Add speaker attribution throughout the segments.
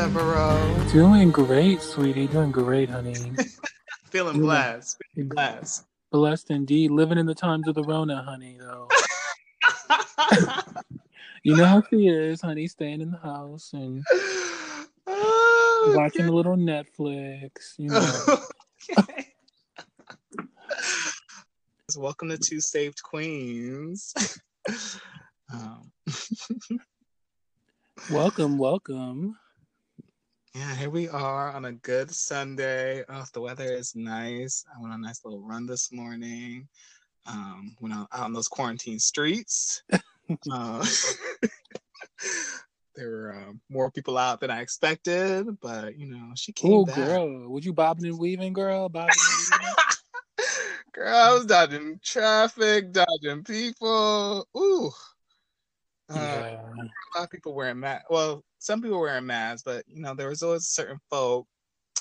Speaker 1: Devereaux?
Speaker 2: Doing great, sweetie. Doing great, honey.
Speaker 1: Feeling
Speaker 2: Yeah.
Speaker 1: blessed. Feeling blessed.
Speaker 2: Blessed indeed. Living in the times of the Rona, honey, though. You know how she is, honey, staying in the house and
Speaker 1: Oh,
Speaker 2: watching a little Netflix, you know.
Speaker 1: okay. Welcome to Two Saved Queens. um,
Speaker 2: welcome, welcome.
Speaker 1: Yeah, here we are on a good Sunday. Oh, the weather is nice. I went on a nice little run this morning. Um, went out, out on those quarantine streets. Uh, there were um, more people out than I expected, but you know, she came
Speaker 2: Oh,
Speaker 1: back.
Speaker 2: girl. Would you bobbing and weaving, girl? Bobbing and weaving?
Speaker 1: Girl, I was dodging traffic, dodging people. Ooh. Uh,
Speaker 2: yeah.
Speaker 1: A lot of people wearing masks. Well, some people wearing masks, but you know, there was always certain folk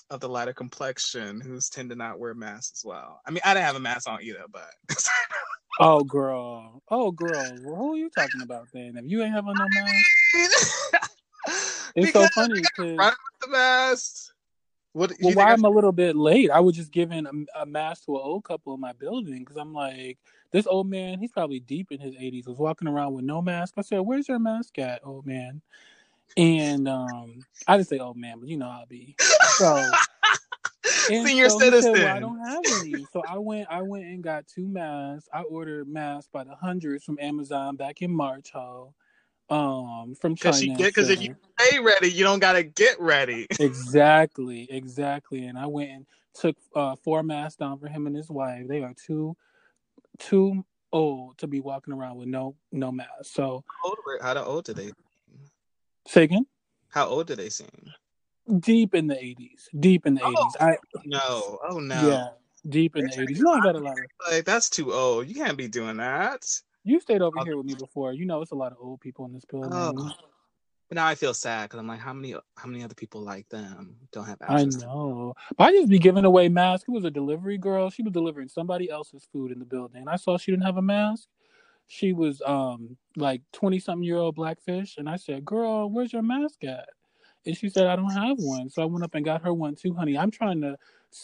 Speaker 1: of the lighter complexion who's tend to not wear masks as well. I mean, I didn't have a mask on either, but
Speaker 2: Oh, girl. Oh, girl. Well, who are you talking about then? If you ain't having no mask, it's so funny because.
Speaker 1: the mask. What?
Speaker 2: Well, why
Speaker 1: I
Speaker 2: I'm a little bit late, I was just giving a, a mask to an old couple in my building because I'm like, this old man, he's probably deep in his 80s, was walking around with no mask. I said, "Where's your mask at, old man?" And um, I didn't say old man, but you know how I be. So,
Speaker 1: Senior
Speaker 2: so he said,
Speaker 1: citizen.
Speaker 2: well, I don't have any. So I went, I went and got two masks. I ordered masks by the hundreds from Amazon back in March, ho. Um, from China.
Speaker 1: Because she
Speaker 2: and
Speaker 1: get because if you stay ready, you don't gotta get ready.
Speaker 2: Exactly, exactly. And I went and took uh, four masks down for him and his wife. They are too too old to be walking around with no no mask. So
Speaker 1: How old were- How old do they?
Speaker 2: say again.
Speaker 1: How old do they seem?
Speaker 2: Deep in the eighties. Deep in the
Speaker 1: Oh,
Speaker 2: eighties. I
Speaker 1: No, oh no.
Speaker 2: yeah. Deep in the eighties. You know I got a lot of
Speaker 1: Like that's too old. You can't be doing that.
Speaker 2: You stayed over here with me before. You know it's a lot of old people in this building.
Speaker 1: Oh. But now I feel sad because I'm like, how many how many other people like them don't have
Speaker 2: I
Speaker 1: access? to
Speaker 2: know. But I just be giving away masks. It was a delivery girl. She was delivering somebody else's food in the building. And I saw she didn't have a mask. She was um like twenty something year old blackfish. And I said, Girl, where's your mask at? And she said, I don't have one. So I went up and got her one too, honey. I'm trying to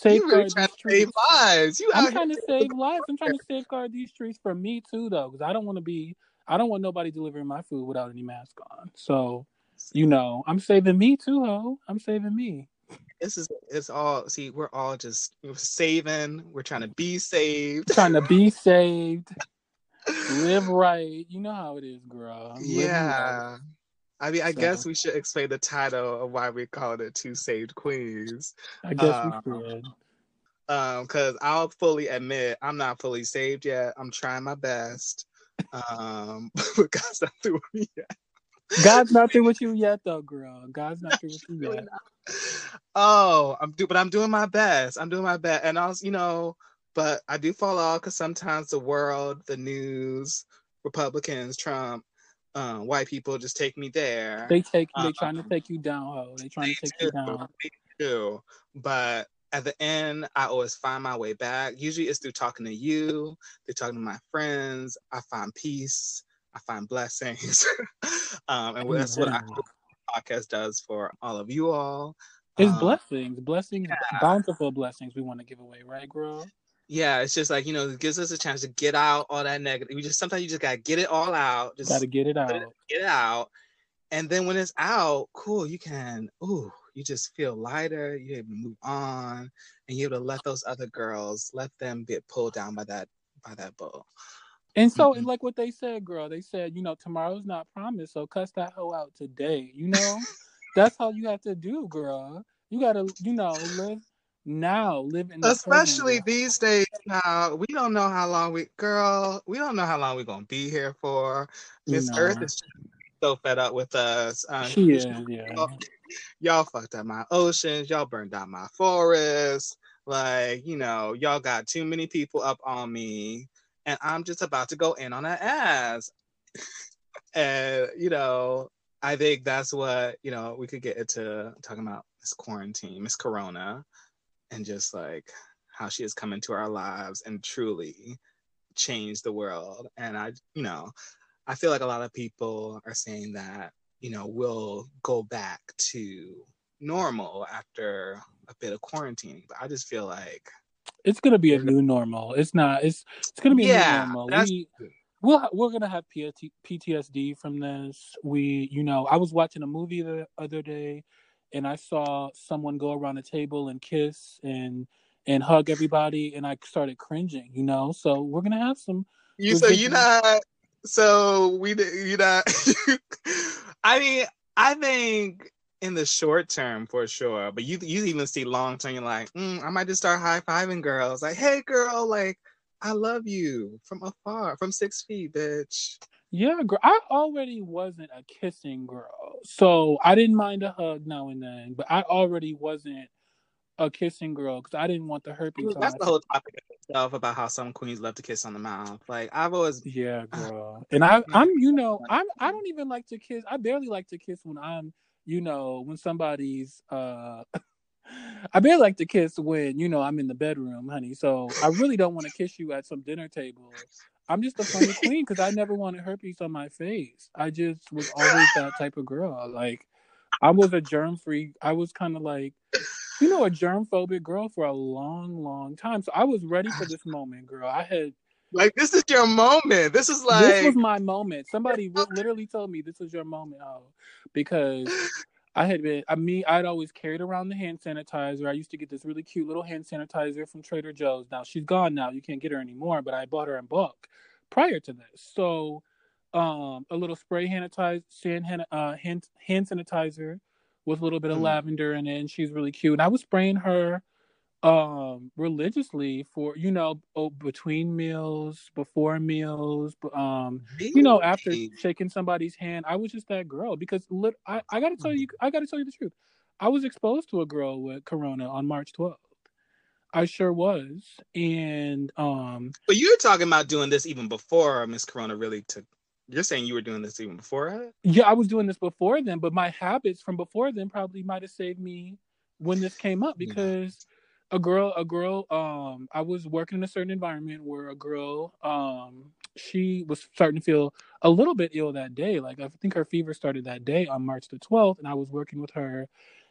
Speaker 1: You really trying to save lives. You
Speaker 2: I'm trying to save lives. I'm trying to safeguard these streets for me too, though, because I don't want to be. I don't want nobody delivering my food without any mask on. So, you know, I'm saving me too, ho. I'm saving me.
Speaker 1: This is it's all see, we're all just we're saving, we're trying to be saved.
Speaker 2: trying to be saved, live right. You know how it is, girl. Living right.
Speaker 1: I mean, I
Speaker 2: So-
Speaker 1: guess we should explain the title of why we call it Two Saved Queens.
Speaker 2: I guess
Speaker 1: Uh,
Speaker 2: we should.
Speaker 1: Um, because I'll fully admit I'm not fully saved yet. I'm trying my best. Um, but God's not through with me yet.
Speaker 2: God's not through with you yet, though, girl. God's not through with you yet.
Speaker 1: Oh, I'm do, but I'm doing my best. I'm doing my best, and also, you know, but I do fall off because sometimes the world, the news, Republicans, Trump, uh, white people just take me there.
Speaker 2: They take. They trying to
Speaker 1: Um,
Speaker 2: take you down, ho. They trying to take you down.
Speaker 1: They do. But at the end, I always find my way back. Usually it's through talking to you, through talking to my friends. I find peace. I find blessings. um, and that's what I hope the podcast does for all of you all.
Speaker 2: It's
Speaker 1: Um,
Speaker 2: blessings, blessings, bountiful blessings. We want to give away, right, girl?
Speaker 1: Yeah, it's just like, you know, it gives us a chance to get out all that negative. We just sometimes you just gotta get it all out. Just
Speaker 2: Got to get it out.
Speaker 1: get it, get it out. And then when it's out, cool, you can, ooh, you just feel lighter, you're able to move on, and you're able to let those other girls, let them get pulled down by that by that boat.
Speaker 2: And so,
Speaker 1: Mhm.
Speaker 2: like what they said, girl, they said, you know, tomorrow's not promised, so cuss that hoe out today. You know, that's how you have to do, girl. You gotta, you know, live now, live in the
Speaker 1: Especially these days now, we don't know how long we girl, we don't know how long we're gonna be here for. Miss. Earth is so fed up with us. Uh,
Speaker 2: She is, yeah.
Speaker 1: y'all fucked up my oceans, y'all burned down my forests. Like, you know, y'all got too many people up on me, and I'm just about to go in on that ass. and, you know, I think that's what, you know, we could get into talking about this quarantine, Miss Corona, and just like how she has come into our lives and truly changed the world. And I, you know, I feel like a lot of people are saying that you know we'll go back to normal after a bit of quarantine, but I just feel like
Speaker 2: it's gonna be a new normal. It's not. It's it's gonna be
Speaker 1: Yeah,
Speaker 2: a new normal. We we'll, we're gonna have PT, PTSD from this. We, you know, I was watching a movie the other day, and I saw someone go around a table and kiss and and hug everybody, and I started cringing. You know, so we're gonna have some.
Speaker 1: you. So you not. So we you not. I mean, I think in the short term for sure, but you you even see long term. You're like, mm, I might just start high fiving girls. Like, hey girl, like I love you from afar, from six feet, bitch.
Speaker 2: Yeah, girl. I already wasn't a kissing girl, so I didn't mind a hug now and then. But I already wasn't a kissing girl because I didn't want the herpes. on
Speaker 1: that's the whole topic of itself about how some queens love to kiss on the mouth. Like I've always
Speaker 2: Yeah, girl. And I, I'm, you know, I'm, I don't even like to kiss. I barely like to kiss when I'm, you know, when somebody's, uh, I barely like to kiss when, you know, I'm in the bedroom, honey. So I really don't want to kiss you at some dinner table. I'm just a funny queen because I never wanted herpes on my face. I just was always that type of girl. Like, I was a germ free. I was kind of like, you know, a germ phobic girl for a long, long time. So I was ready for this moment, girl. I had
Speaker 1: like this is your moment. This is like
Speaker 2: this was my moment. Somebody literally told me this was your moment, oh, because I had been. I mean, I'd always carried around the hand sanitizer. I used to get this really cute little hand sanitizer from Trader Joe's. Now she's gone. Now you can't get her anymore. But I bought her in bulk prior to this. So, um, a little spray hand sanitizer, hand, uh, hand hand sanitizer with a little bit of
Speaker 1: Mm.
Speaker 2: lavender in it. And she's really cute. And I was spraying her um religiously for you know oh, between meals before meals um you know after shaking somebody's hand. I was just that girl because lit- I, I gotta tell you i gotta tell you the truth. I was exposed to a girl with corona on march 12th i sure was. And um
Speaker 1: But you're talking about doing this even before Miss Corona really took. You're saying you were doing this even before it?
Speaker 2: yeah i was doing this before then but my habits from before then probably might have saved me when this came up because a girl a girl um i was working in a certain environment where a girl um she was starting to feel a little bit ill that day like i think her fever started that day on march the 12th and i was working with her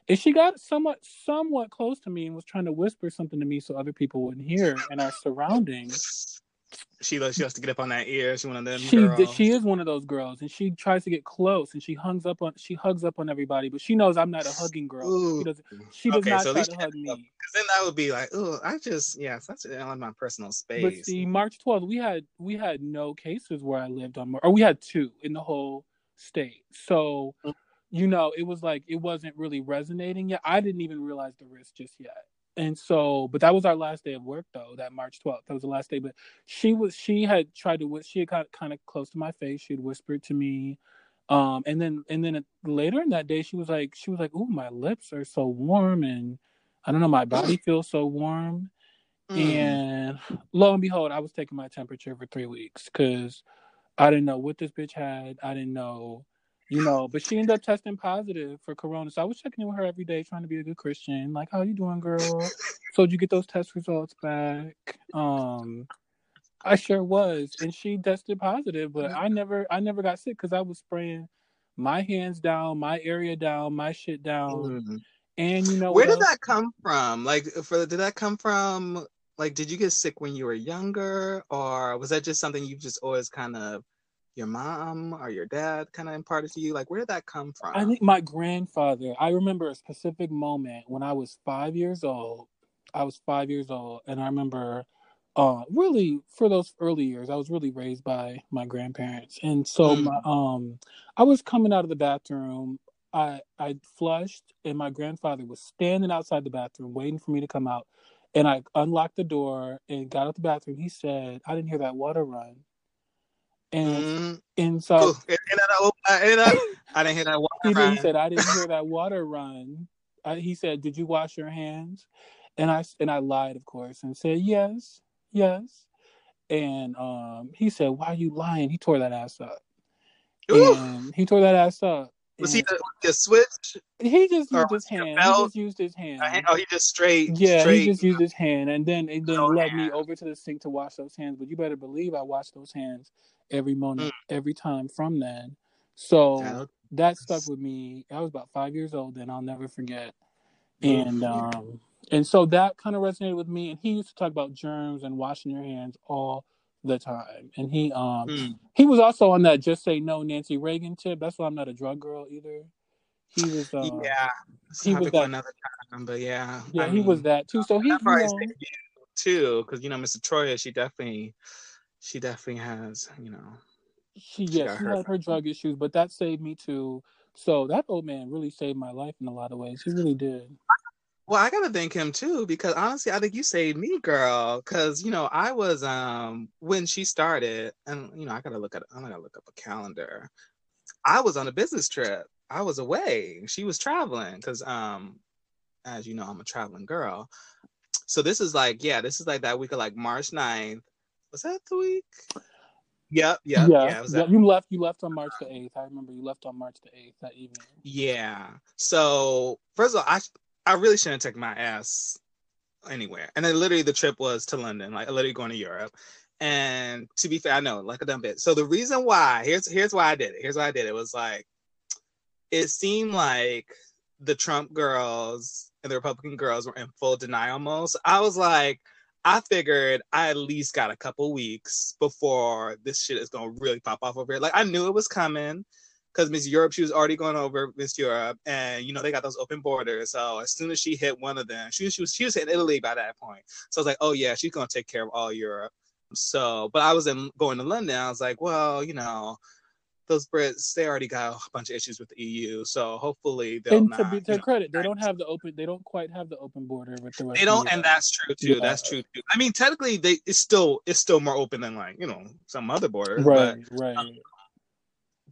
Speaker 2: and she got somewhat somewhat close to me and was trying to whisper something to me so other people wouldn't hear in our surroundings
Speaker 1: She loves. She loves to get up on that ear. She one of them
Speaker 2: she
Speaker 1: girls.
Speaker 2: she is one of those girls and she tries to get close and she hugs up on she hugs up on everybody but she knows i'm not a hugging girl
Speaker 1: Ooh.
Speaker 2: she doesn't she does
Speaker 1: Okay,
Speaker 2: not
Speaker 1: so
Speaker 2: try to hug me
Speaker 1: Because then that would be like, oh, I just yeah, that's on my personal space.
Speaker 2: But see, March 12th, we had we had no cases where I lived on, or we had two in the whole state. So,
Speaker 1: Mm.
Speaker 2: you know, it was like it wasn't really resonating yet. I didn't even realize the risk just yet. And so, but that was our last day of work, though. That March 12th, that was the last day. But she was she had tried to she had got kind of close to my face. She had whispered to me, um, and then and then later in that day, she was like she was like, "Ooh, my lips are so warm," and I don't know, my body feels so warm.
Speaker 1: Mm.
Speaker 2: And lo and behold, I was taking my temperature for three weeks because I didn't know what this bitch had. I didn't know, you know. But she ended up testing positive for corona, so I was checking in with her every day, trying to be a good Christian. Like, how you doing, girl? So did you get those test results back? Um, I sure was, and she tested positive, but I never, I never got sick because I was spraying my hands down, my area down, my shit down,
Speaker 1: Mm.
Speaker 2: and you know
Speaker 1: Where did
Speaker 2: else?
Speaker 1: that come from? Like, for did that come from? Like, did you get sick when you were younger, or was that just something you just always kind of your mom or your dad kind of imparted to you? Like, where did that come from?
Speaker 2: I think my grandfather, I remember a specific moment when I was five years old. I was five years old, and I remember uh really for those early years, I was really raised by my grandparents. And so
Speaker 1: Mm.
Speaker 2: my um I was coming out of the bathroom. I I flushed and my grandfather was standing outside the bathroom waiting for me to come out. And I unlocked the door and got out the bathroom. He said, I didn't hear that water run. And
Speaker 1: Mm.
Speaker 2: and so.
Speaker 1: And- I- and I- I didn't hear that water
Speaker 2: He,
Speaker 1: run.
Speaker 2: said, "I didn't hear that water run." I, he said, "Did you wash your hands?" And I and I lied, of course, and said, "Yes, yes." And um, he said, "Why are you lying?" He tore that ass up,
Speaker 1: Ooh.
Speaker 2: and he tore that ass up.
Speaker 1: Was he the, the switch?
Speaker 2: he just used his hand. He just used his hand.
Speaker 1: Oh, he just straight.
Speaker 2: Yeah,
Speaker 1: straight.
Speaker 2: he just used his hand, and then and then
Speaker 1: No
Speaker 2: led me over to the sink to wash those hands. But you better believe I washed those hands every moment,
Speaker 1: Mm.
Speaker 2: every time from then. So that stuck with me. I was about five years old then. I'll never forget. And um, and so that kind of resonated with me. And he used to talk about germs and washing your hands all the time. And he um
Speaker 1: Mm.
Speaker 2: he was also on that just say no Nancy Reagan tip. That's why I'm not a drug girl either. He was uh,
Speaker 1: yeah,
Speaker 2: he was that-
Speaker 1: another time, but yeah,
Speaker 2: yeah
Speaker 1: I
Speaker 2: he was that too. So he you know,
Speaker 1: too, because you know, Miss Detroit, she definitely, she definitely has, you know,
Speaker 2: she
Speaker 1: She
Speaker 2: yeah she
Speaker 1: hurt.
Speaker 2: had her drug issues, but that saved me too. So that old man really saved my life in a lot of ways. He really did.
Speaker 1: Well, I gotta thank him too because honestly, I think you saved me, girl. Because you know, I was um when she started, and you know, I gotta look at I gotta look up a calendar. I was on a business trip. I was away. She was traveling because um, as you know, I'm a traveling girl. So this is like, yeah, this is like that week of like March 9th. Was that the week? Yep, yep, yeah. was
Speaker 2: yeah. You left. You left on March the eighth. I remember you left on March the eighth that evening.
Speaker 1: Yeah. So first of all, I I really shouldn't take my ass anywhere. And then literally the trip was to London, like literally going to Europe. And to be fair, I know, like a dumb bit. So the reason why, here's here's why I did it. Here's why I did it. It was like it seemed like the Trump girls and the Republican girls were in full denial mode. So I was like, I figured I at least got a couple weeks before this shit is gonna really pop off over here. Like I knew it was coming because Miss Europe, she was already going over Miss Europe, and you know they got those open borders. So as soon as she hit one of them, she, she was she was in Italy by that point. So I was like, oh yeah, she's gonna take care of all Europe. So, but I was in going to London. I was like, well, you know, those Brits they already got a bunch of issues with the EU. So hopefully they'll
Speaker 2: and
Speaker 1: not.
Speaker 2: to their
Speaker 1: know,
Speaker 2: credit, they don't have the open. They don't quite have the open border with the rest.
Speaker 1: they don't, and that's true too.
Speaker 2: Yeah.
Speaker 1: That's true too. I mean, technically, they it's still it's still more open than like you know some other borders,
Speaker 2: right,
Speaker 1: but
Speaker 2: right.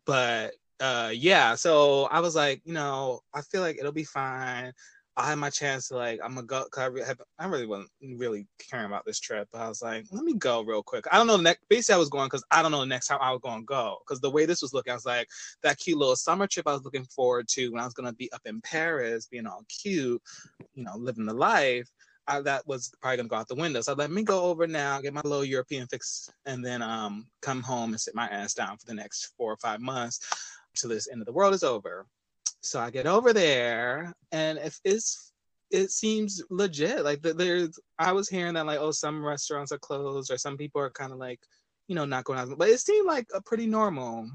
Speaker 1: but uh yeah so i was like you know i feel like it'll be fine i had my chance to like i'm gonna go cause I, really I really wasn't really caring about this trip but i was like let me go real quick i don't know next basically i was going because i don't know the next time i was gonna go because the way this was looking i was like that cute little summer trip i was looking forward to when i was gonna be up in paris being all cute you know living the life I, that was probably gonna go out the window. So let me go over now, get my little European fix, and then um come home and sit my ass down for the next four or five months till this end of the world is over. So I get over there, and if it's it seems legit. Like there's, I was hearing that like oh some restaurants are closed or some people are kind of like you know not going out, but it seemed like a pretty normal.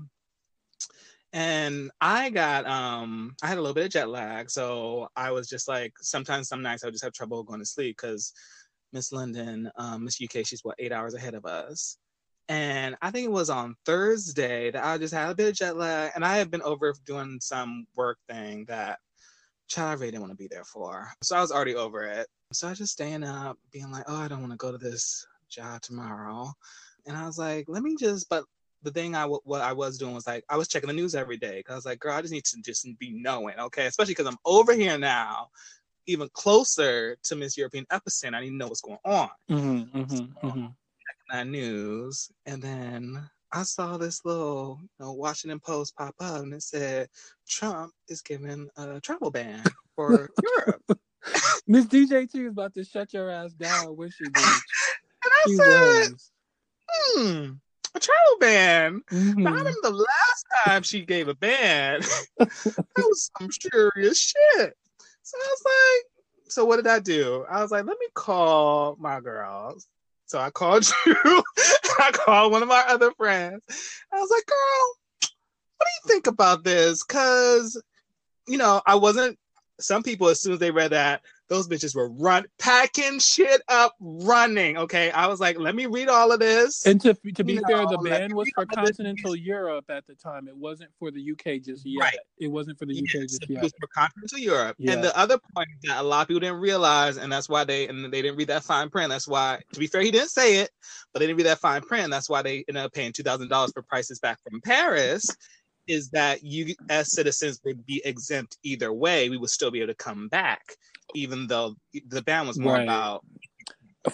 Speaker 1: And I got um I had a little bit of jet lag, so I was just like sometimes some nights I would just have trouble going to sleep because Miss London, um, Miss UK, she's what eight hours ahead of us. And I think it was on Thursday that I just had a bit of jet lag, and I had been over doing some work thing that child I really didn't want to be there for. So I was already over it. So I was just staying up, being like, oh, I don't want to go to this job tomorrow. And I was like, let me just, but the thing I w- what I was doing was like I was checking the news every day because I was like, girl, I just need to just be knowing, okay? Especially because I'm over here now, even closer to Miss European epicenter. I need to know what's going on
Speaker 2: Mm-hmm, mm-hmm, mm-hmm.
Speaker 1: That news, and then I saw this little you know, Washington Post pop up, and it said Trump is giving a travel ban for Europe.
Speaker 2: Miss DJ T is about to shut your ass down. When she did,
Speaker 1: And I said, hmm, a travel ban.
Speaker 2: Mhm.
Speaker 1: I remember the last time she gave a ban, that was some serious shit. So I was like, so what did I do? I was like, let me call my girls. So I called you. I called one of my other friends. I was like, girl, what do you think about this? Cause, you know, I wasn't some people as soon as they read that, those bitches were run packing shit up, running. Okay. I was like, let me read all of this.
Speaker 2: And to to be
Speaker 1: You
Speaker 2: fair, the
Speaker 1: know, like,
Speaker 2: ban was for
Speaker 1: all live in
Speaker 2: continental Europe at the time. It wasn't for the UK just yet.
Speaker 1: Right.
Speaker 2: It wasn't for the UK
Speaker 1: Yes,
Speaker 2: just
Speaker 1: it
Speaker 2: yet.
Speaker 1: It was for continental Europe.
Speaker 2: Yeah.
Speaker 1: And the other point that a lot of people didn't realize, and that's why they and they didn't read that fine print. That's why, to be fair, he didn't say it, but they didn't read that fine print. That's why they ended up paying two thousand dollars for prices back from Paris. Is that you as citizens would be exempt either way? We would still be able to come back, even though the ban was more
Speaker 2: Right.
Speaker 1: about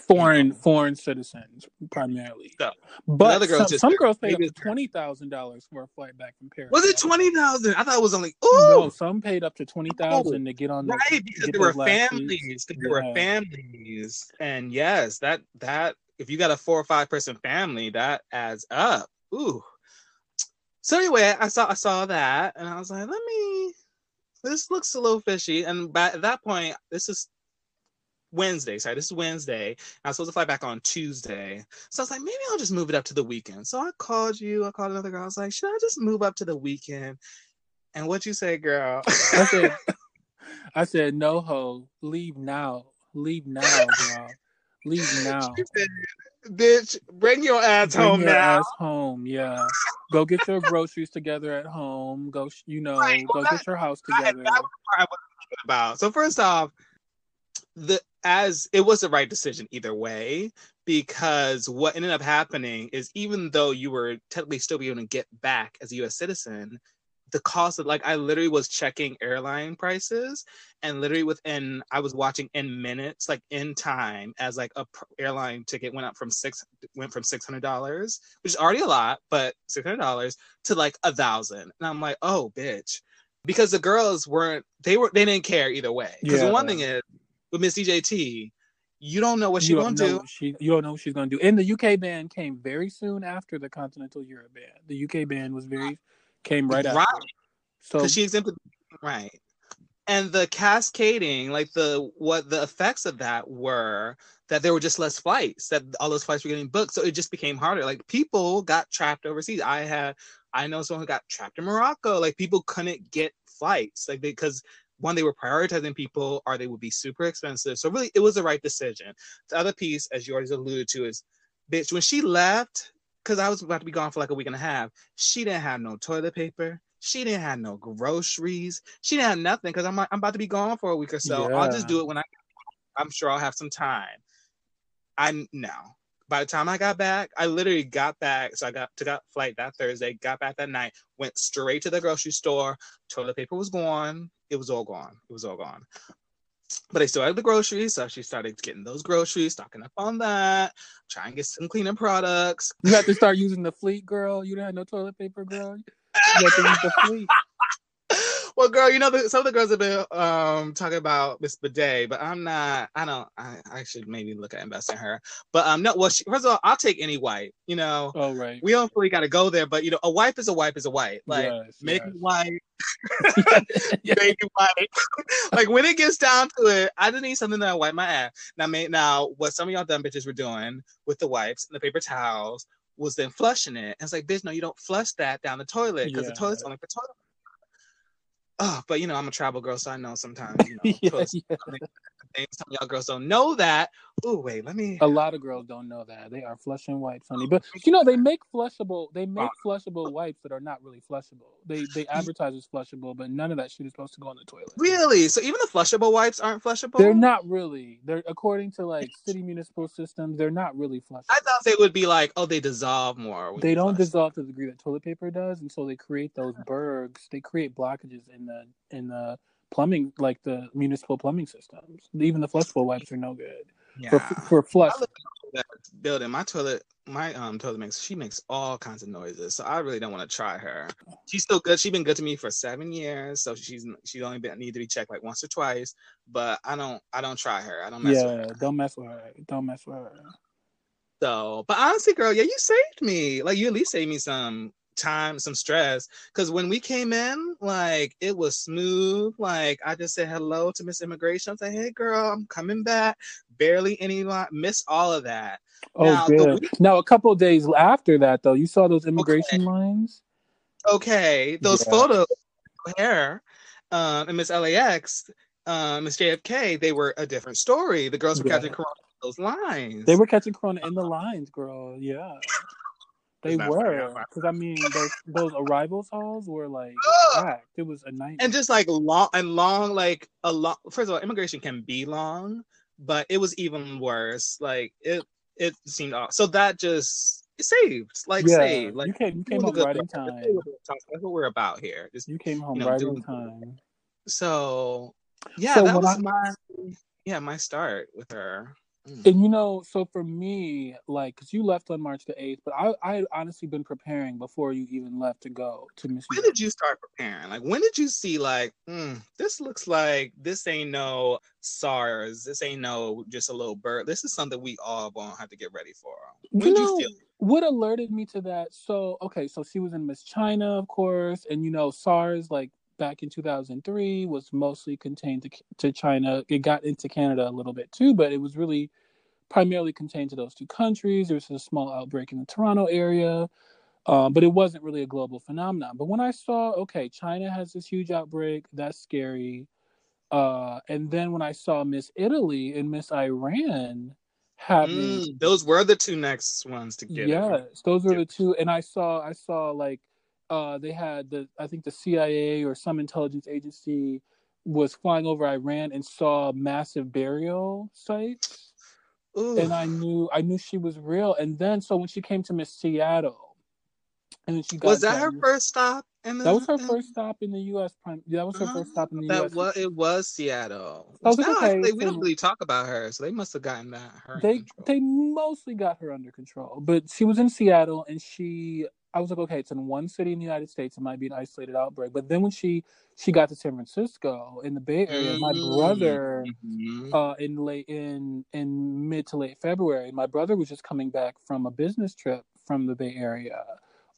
Speaker 2: Foreign foreign citizens primarily.
Speaker 1: So,
Speaker 2: but some,
Speaker 1: just-
Speaker 2: some girls paid up to twenty thousand dollars for a flight back from Paris.
Speaker 1: was it twenty thousand? I thought it was only
Speaker 2: No, some paid up to twenty thousand to get on the
Speaker 1: right because there were families there were families and yes that that if you got a four or five person family that adds up ooh. So anyway, I saw I saw that and I was like, let me this looks a little fishy. And by, at that point, this is Wednesday. Sorry, this is Wednesday. I was supposed to fly back on Tuesday. So I was like, maybe I'll just move it up to the weekend. So I called you. I called another girl. I was like, should I just move up to the weekend? And what you say, girl?
Speaker 2: I said, I said, no ho, leave now, leave now, girl, leave now.
Speaker 1: Said, Bitch, bring your ass
Speaker 2: Bring
Speaker 1: home
Speaker 2: your
Speaker 1: now.
Speaker 2: ass home, yeah. Go get your groceries together at home. Go, you know,
Speaker 1: Right, well,
Speaker 2: go get your house
Speaker 1: That-
Speaker 2: together.
Speaker 1: that was what I was thinking about. So first off, the as it was the right decision either way because what ended up happening is even though you were technically still be able to get back as a U.S. citizen, the cost of like I literally was checking airline prices and literally within I was watching in minutes like in time as like a pr- airline ticket went up from six went from six hundred dollars which is already a lot but six hundred dollars to like a thousand and I'm like oh bitch because the girls weren't they were they didn't care either way because
Speaker 2: Yeah.
Speaker 1: the one thing is with Miss DJT you don't know what she's gonna do
Speaker 2: she you don't know what she's gonna do. And the UK ban came very soon after the continental Europe ban. The UK ban was very came right after.
Speaker 1: Right.
Speaker 2: So
Speaker 1: because she exempted right. And the cascading like the what the effects of that were that there were just less flights that all those flights were getting booked. So it just became harder. Like people got trapped overseas. I had i know someone who got trapped in morocco. Like people couldn't get flights. Like because one they were prioritizing people or they would be super expensive. So really it was the right decision. The other piece as you already alluded to is bitch when she left because i was about to be gone for like a week and a half she didn't have no toilet paper she didn't have no groceries. She didn't have nothing because I'm I'm about to be gone for a week or so. I'll just do it when I. I'm sure I'll have some time. I no. By the time I got back, I literally got back. So I got took out flight that Thursday. Got back that night. Went straight to the grocery store. Toilet paper was gone. It was all gone. It was all gone. But I still had the groceries, so she started getting those groceries, stocking up on that, trying to get some cleaning products.
Speaker 2: you have to start using the fleet, girl. You don't have no toilet paper, girl. You have to use the fleet.
Speaker 1: well, girl, you know the, some of the girls have been um talking about Miss Bidet, but I'm not. I don't. I, I should maybe look at investing in her. But um, no. Well, she, first of all, I'll take any wipe. You know,
Speaker 2: Oh right.
Speaker 1: we don't really got to go there, but you know, a wipe is a wipe is a wipe. Like
Speaker 2: Yes,
Speaker 1: make
Speaker 2: yes.
Speaker 1: it white,
Speaker 2: Yeah.
Speaker 1: make it white. like when it gets down to it, I just need something that wipe my ass. Now, may, now what some of y'all dumb bitches were doing with the wipes and the paper towels was then flushing it. And it's like, bitch, no, you don't flush that down the toilet because the toilet's only for toilet. Oh, but you know, I'm a travel girl, so I know sometimes you know
Speaker 2: Yeah, yeah.
Speaker 1: Things. Some y'all girls don't know that. Oh, wait, let me.
Speaker 2: A lot of girls don't know that they are flush and wipes, honey. Oh, but you know they make flushable. They make flushable wipes that are not really flushable. They they advertise as flushable, but none of that shit is supposed to go in the toilet.
Speaker 1: Really? So even the flushable wipes aren't flushable?
Speaker 2: They're not really. They're according to like city municipal systems. They're not really flushable.
Speaker 1: I thought they would be like, oh, they dissolve more.
Speaker 2: they don't
Speaker 1: flush.
Speaker 2: dissolve to the degree that toilet paper does, and so they create those bergs. They create blockages in the in the plumbing, like the municipal plumbing systems. Even the flushable wipes are no good
Speaker 1: Yeah.
Speaker 2: for for flush.
Speaker 1: I look at that building. My toilet, my um toilet makes she makes all kinds of noises. So I really don't want to try her. She's still good. She's been good to me for seven years. So she's she's only been need to be checked like once or twice. But I don't I don't try her. I don't mess with
Speaker 2: Yeah, don't mess with her. Don't mess with her.
Speaker 1: So, but honestly, girl, yeah, you saved me. Like you at least saved me some time, some stress. Because when we came in, like it was smooth. Like I just said hello to Miss Immigration. I like, hey, girl, I'm coming back. Barely any line. Miss all of that.
Speaker 2: Oh,
Speaker 1: Now,
Speaker 2: good.
Speaker 1: week-
Speaker 2: Now, a couple of days after that, though, you saw those immigration lines.
Speaker 1: Okay, those
Speaker 2: Yeah.
Speaker 1: photos, hair, um, and Miss LAX, um, Miss JFK, they were a different story. The girls were
Speaker 2: Yeah.
Speaker 1: catching corona those lines.
Speaker 2: They were catching corona in the lines, girl. Yeah, they
Speaker 1: It's not funny,
Speaker 2: were. Because I mean, those those arrivals halls were like packed. It was a night
Speaker 1: and just like long and long, like a long. First of all, immigration can be long, but it was even worse. Like it, it seemed off. So that just it saved, like
Speaker 2: yeah,
Speaker 1: saved, like
Speaker 2: you came you came home
Speaker 1: the
Speaker 2: right in time.
Speaker 1: what we're talking- That's what we're about here. Just
Speaker 2: You came home
Speaker 1: know,
Speaker 2: right in
Speaker 1: the good
Speaker 2: time.
Speaker 1: so, yeah,
Speaker 2: So
Speaker 1: that was
Speaker 2: I-
Speaker 1: my yeah my start with her. Mm.
Speaker 2: And you know, so for me, like, because you left on March the eighth, but I I had honestly been preparing before you even left to go to Miss.
Speaker 1: when did you start preparing? Like, when did you see, like, mm, this looks like this ain't no SARS. This ain't no just a little bird. This is something we all gonna have to get ready for. When
Speaker 2: You know,
Speaker 1: you
Speaker 2: what alerted me to that? So okay, so she was in Miss China, of course, and you know SARS like back in 2003 was mostly contained to, to China. It got into Canada a little bit too, but it was really primarily contained to those two countries. There was a small outbreak in the Toronto area, um, but it wasn't really a global phenomenon. But when I saw, okay, China has this huge outbreak, that's scary. Uh, and then when I saw Miss Italy and Miss Iran having
Speaker 1: Mm, those were the two next ones to get. it.
Speaker 2: yes, those were the two. And I saw, I saw like, uh, they had the, I think the CIA or some intelligence agency was flying over Iran and saw massive burial sites.
Speaker 1: Ooh.
Speaker 2: and I knew I knew she was real. And then so when she came to Miss Seattle, and then she got
Speaker 1: was that her first stop? In the,
Speaker 2: That was her first stop in the U.S. Prime. Yeah, that was her first stop in the
Speaker 1: That
Speaker 2: U.S.
Speaker 1: was it was Seattle.
Speaker 2: I was
Speaker 1: Which
Speaker 2: like,
Speaker 1: now I
Speaker 2: okay,
Speaker 1: like we
Speaker 2: so-
Speaker 1: don't really talk about her, so they must have gotten that her.
Speaker 2: they they mostly got her under control, but she was in Seattle, and she. I was like, okay, it's in one city in the United States. It might be an isolated outbreak. But then when she she got to San Francisco in the Bay Area, my
Speaker 1: Mm.
Speaker 2: brother
Speaker 1: Mhm.
Speaker 2: uh in late in in mid to late February. My brother was just coming back from a business trip from the Bay Area.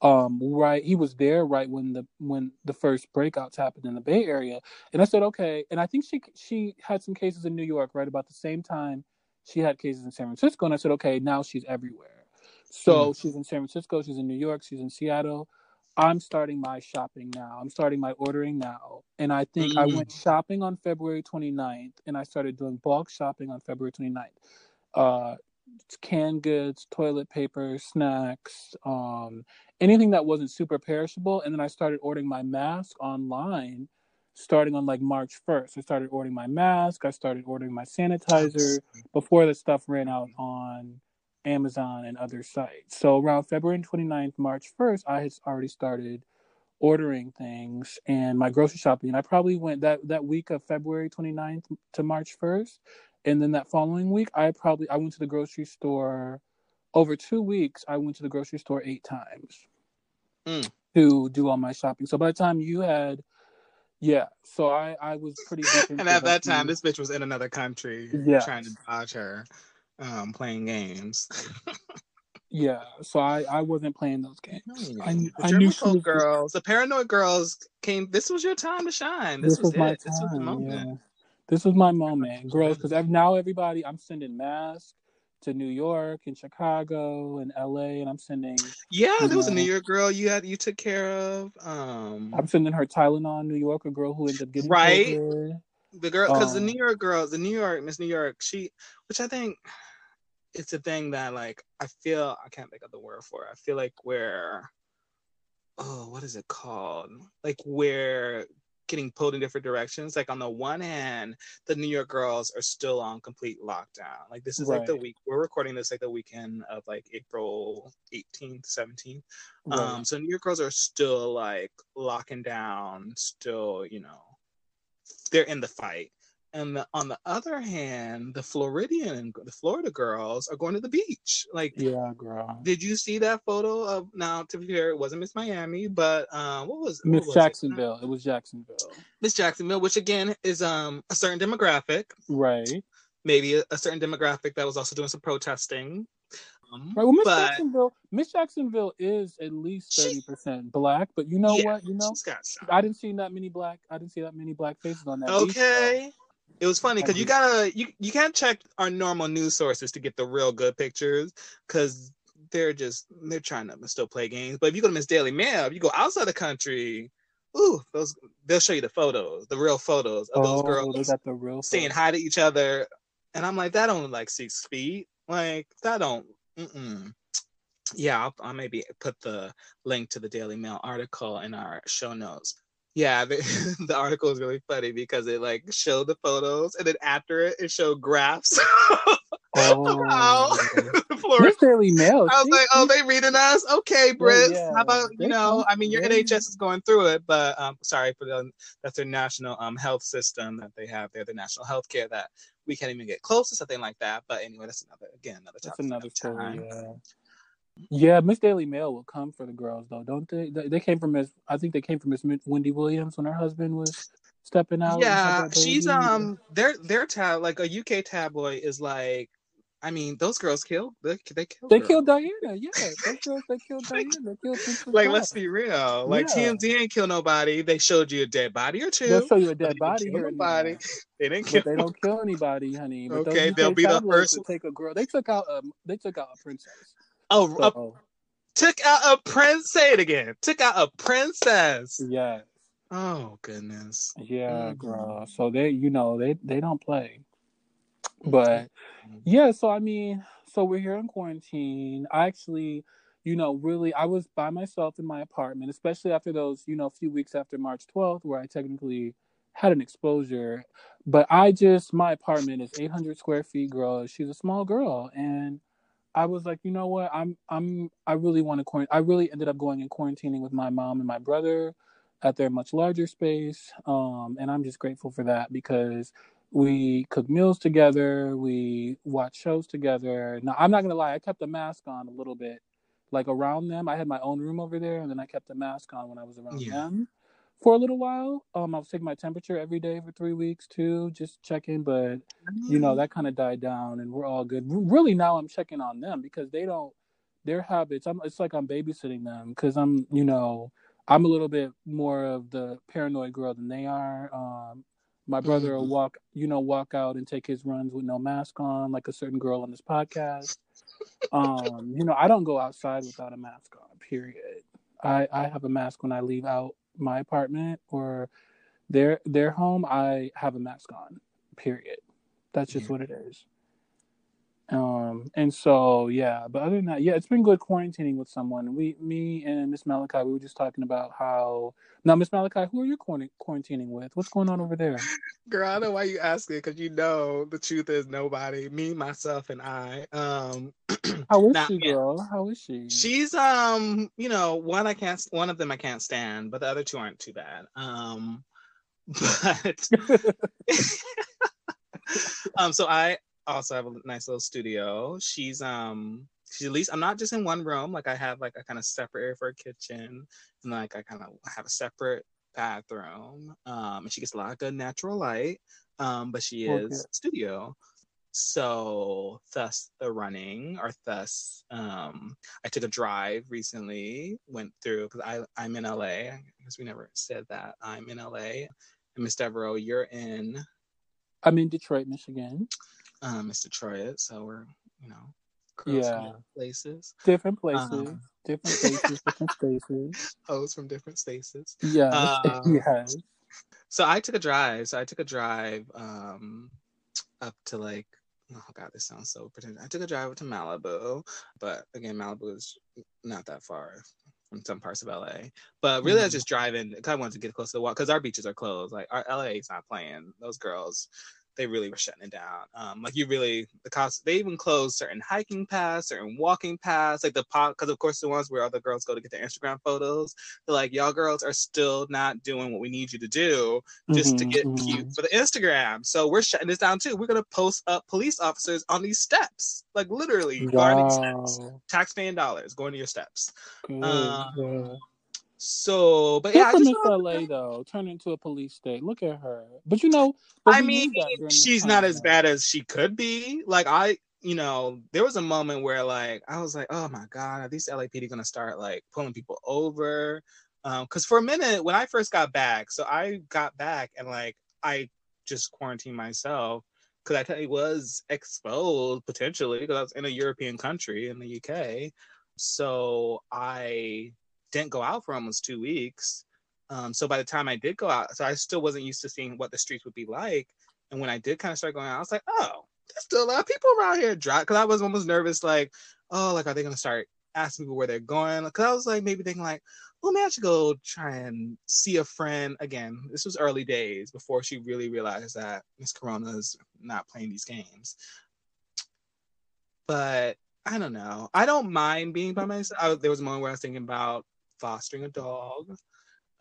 Speaker 2: Um, right, he was there right when the when the first breakouts happened in the Bay Area, and I said, okay. And I think she she had some cases in New York right about the same time she had cases in San Francisco, and I said, okay, now she's everywhere. So she's in San Francisco, she's in New York, she's in Seattle. I'm starting my shopping now. I'm starting my ordering now. And I think I
Speaker 1: Mm.
Speaker 2: went shopping on February 29th and I started doing bulk shopping on February 29th. Uh, canned goods, toilet paper, snacks, um, anything that wasn't super perishable. And then I started ordering my mask online starting on like March 1st. I started ordering my mask, I started ordering my sanitizer before the stuff ran out on Amazon and other sites. So around February 29th, March 1st, I had already started ordering things and my grocery shopping. And I probably went that, that week of February 29th to March 1st. And then that following week, I probably I went to the grocery store over two weeks. I went to the grocery store eight times
Speaker 1: Mm.
Speaker 2: to do all my shopping. So by the time you had, yeah, so I I was pretty.
Speaker 1: and at that time, this bitch was in another country
Speaker 2: Yeah.
Speaker 1: trying to dodge her, um, playing games.
Speaker 2: yeah, so I I wasn't playing those games. I,
Speaker 1: the
Speaker 2: I knew she was
Speaker 1: girls, the paranoid girls came. This was your time to shine. This,
Speaker 2: this was, my
Speaker 1: it. This was the moment.
Speaker 2: Yeah, this was my moment, girls. Because now everybody, I'm sending masks to New York and Chicago and L.A. and I'm sending
Speaker 1: Yeah,
Speaker 2: You
Speaker 1: there was a. New York girl you had you took care of. Um,
Speaker 2: I'm sending her Tylenol, New York, a girl who ended up getting
Speaker 1: Right.
Speaker 2: COVID.
Speaker 1: the girl because the
Speaker 2: Um,
Speaker 1: New York girls, the New York Miss New York, she, which I think it's a thing that like I feel I can't think of the word for it. I feel like we're oh what is it called? Like we're getting pulled in different directions. Like on the one hand, the New York girls are still on complete lockdown. Like this is like the week we're recording this like the weekend of like April 18th, 17th.
Speaker 2: Right.
Speaker 1: Um, so New York girls are still like locking down, still, you know, they're in the fight. And the, on the other hand, the Floridian, and the Florida girls are going to the beach. Like,
Speaker 2: yeah, girl.
Speaker 1: did you see that photo of? Now, to be fair, it wasn't Miss Miami, but um, what was
Speaker 2: Miss
Speaker 1: was it?
Speaker 2: Jacksonville. It was Jacksonville.
Speaker 1: Miss Jacksonville, which again is um a certain demographic,
Speaker 2: Right.
Speaker 1: maybe a, a certain demographic that was also doing some protesting. Um,
Speaker 2: Right. Well, Miss Jacksonville, Miss Jacksonville is at least thirty percent black. But you know
Speaker 1: Yeah,
Speaker 2: what? You know,
Speaker 1: she's got some.
Speaker 2: I didn't see that many black. I didn't see that many black faces on that. beach.
Speaker 1: Okay. It was funny because you gotta you you can't check our normal news sources to get the real good pictures because they're just they're trying to still play games. But if you go to Miss Daily Mail, if you go outside the country, ooh, those they'll show you the photos, the real photos of those
Speaker 2: Oh, they
Speaker 1: girls
Speaker 2: got the real
Speaker 1: saying
Speaker 2: photos.
Speaker 1: hi to each other, and I'm like, that don't like six feet, like that don't. Mm-mm. Yeah, I'll, I'll maybe put the link to the Daily Mail article in our show notes. Yeah, the, the article is really funny because it like showed the photos and then after it, it showed graphs.
Speaker 2: Oh. Miss Daily Mail.
Speaker 1: I was like, oh, they reading us? Okay, Brits.
Speaker 2: yeah,
Speaker 1: How about you know? I mean, your NHS is going through it, but um, sorry for the that's their national um health system that they have there, the national health care that we can't even get close to something like that. But anyway, that's another again another
Speaker 2: That's another story.
Speaker 1: time.
Speaker 2: Yeah. Miss Daily Mail will come for the girls though, don't they? They, they came from Miss. I think they came from Miss Wendy Williams when her husband was stepping out.
Speaker 1: Yeah, she's um their their tab like a UK tabloid is like I mean, those girls killed. They, they killed.
Speaker 2: They
Speaker 1: girls.
Speaker 2: killed Diana. Yeah, those girls. They killed Diana. They killed
Speaker 1: Like, let's be real. Like
Speaker 2: Yeah.
Speaker 1: TMZ ain't kill nobody. They showed you a dead body or 2
Speaker 2: They'll show you a dead body here
Speaker 1: nobody. They didn't kill.
Speaker 2: They don't kill anybody, honey. But
Speaker 1: Okay, they'll be the first-
Speaker 2: will take a girl. They took out a. They took out a princess.
Speaker 1: Oh, a-
Speaker 2: So,
Speaker 1: took out a prince. Say it again. Took out a princess.
Speaker 2: yeah,
Speaker 1: Oh goodness.
Speaker 2: yeah,
Speaker 1: Mhm.
Speaker 2: girl. So they, you know, they they don't play. But yeah, so I mean, so we're here in quarantine. I actually, you know, really, I was by myself in my apartment, especially after those, you know, few weeks after March 12th, where I technically had an exposure. But I just, my apartment is 800 square feet, girl. She's a small girl, and I was like, you know what? I'm, I'm, I really want to quarantine. I really ended up going and quarantining with my mom and my brother at their much larger space, um, and I'm just grateful for that because we cook meals together we watch shows together now i'm not gonna lie i kept the mask on a little bit like around them i had my own room over there and then i kept the mask on when i was around
Speaker 1: Yeah.
Speaker 2: them for a little while. Um i was taking my temperature every day for three weeks too just checking but you know that kind of died down and we're all good. Really now i'm checking on them because they don't their habits i'm it's like i'm babysitting them because i'm you know i'm a little bit more of the paranoid girl than they are. Um my brother will
Speaker 1: Mhm.
Speaker 2: walk you know walk out and take his runs with no mask on like a certain girl on this podcast. Um you know i don't go outside without a mask on period. I i have a mask when i leave out my apartment or their their home i have a mask on period that's just
Speaker 1: Yeah.
Speaker 2: what it is um and so yeah but other than that yeah it's been good quarantining with someone we me and miss malachi we were just talking about how now miss malachi who are you quarantining with what's going on over there
Speaker 1: Girl, I know why you ask it because you know the truth is nobody. Me, myself, and I. Um,
Speaker 2: how is
Speaker 1: Now,
Speaker 2: she girl how is she
Speaker 1: she's um, you know, one I can't. One of them I can't stand, but the other two aren't too bad. Um, but um, so I also have a nice little studio. She's um, she's at least I'm not just in one room. Like I have like a kind of separate area for a kitchen, and like I kind of have a separate bathroom. Um, and she gets a lot of good natural light. Um, but she
Speaker 2: Okay.
Speaker 1: is studio. So thus the running, or thus um, I took a drive recently. Went through because I I'm in LA. I guess we never said that. I'm in LA. And Miss Devereaux, you're in
Speaker 2: i'm in detroit michigan
Speaker 1: um, Miss Detroit. So we're you know
Speaker 2: Yeah.
Speaker 1: places,
Speaker 2: different places
Speaker 1: Um,
Speaker 2: different places different spaces
Speaker 1: hoes from different spaces.
Speaker 2: Yeah,
Speaker 1: Um,
Speaker 2: yes
Speaker 1: So I took a drive. So I took a drive um up to like oh god, this sounds so pretentious. I took a drive up to Malibu, but again, Malibu is not that far from some parts of LA. But really, I was
Speaker 2: Mhm.
Speaker 1: just driving. I wanted to get close to the water because our beaches are closed. Like our LA is not playing. Those girls, they really were shutting it down. Um, like you really the cost. They even closed certain hiking paths, certain walking paths, like the pot. Because of course, the ones where other girls go to get their Instagram photos. They're like, y'all girls are still not doing what we need you to do just to
Speaker 2: Mhm,
Speaker 1: get
Speaker 2: mhm.
Speaker 1: cute for the Instagram. So we're shutting this down too. We're gonna post up police officers on these steps, like literally guarding steps, taxpaying dollars going to your steps.
Speaker 2: good
Speaker 1: Um,
Speaker 2: yeah.
Speaker 1: So, but
Speaker 2: Good
Speaker 1: yeah, I just
Speaker 2: Miss LA though, turn into a police state. Look at her. But you know, but
Speaker 1: I mean,
Speaker 2: need that during this
Speaker 1: she's not as bad as she could be. Like I, you know, there was a moment where like I was like, oh my god, are these LAPD gonna start like pulling people over? Um, because for a minute when I first got back, so I got back and like I just quarantined myself because I was exposed potentially because I was in a European country in the UK. So I didn't go out for almost two weeks. Um, so by the time I did go out, so I still wasn't used to seeing what the streets would be like. And when I did kind of start going out, I was like, oh, there's still a lot of people around here. Because I was almost nervous, like, oh, like, are they gonna start asking people where they're going? Because I was like, maybe thinking like, oh, man, I should go try and see a friend again. This was early days before she really realized that Miss Corona is not playing these games. But I don't know. I don't mind being by myself. I, there was a moment where I was thinking about fostering a dog.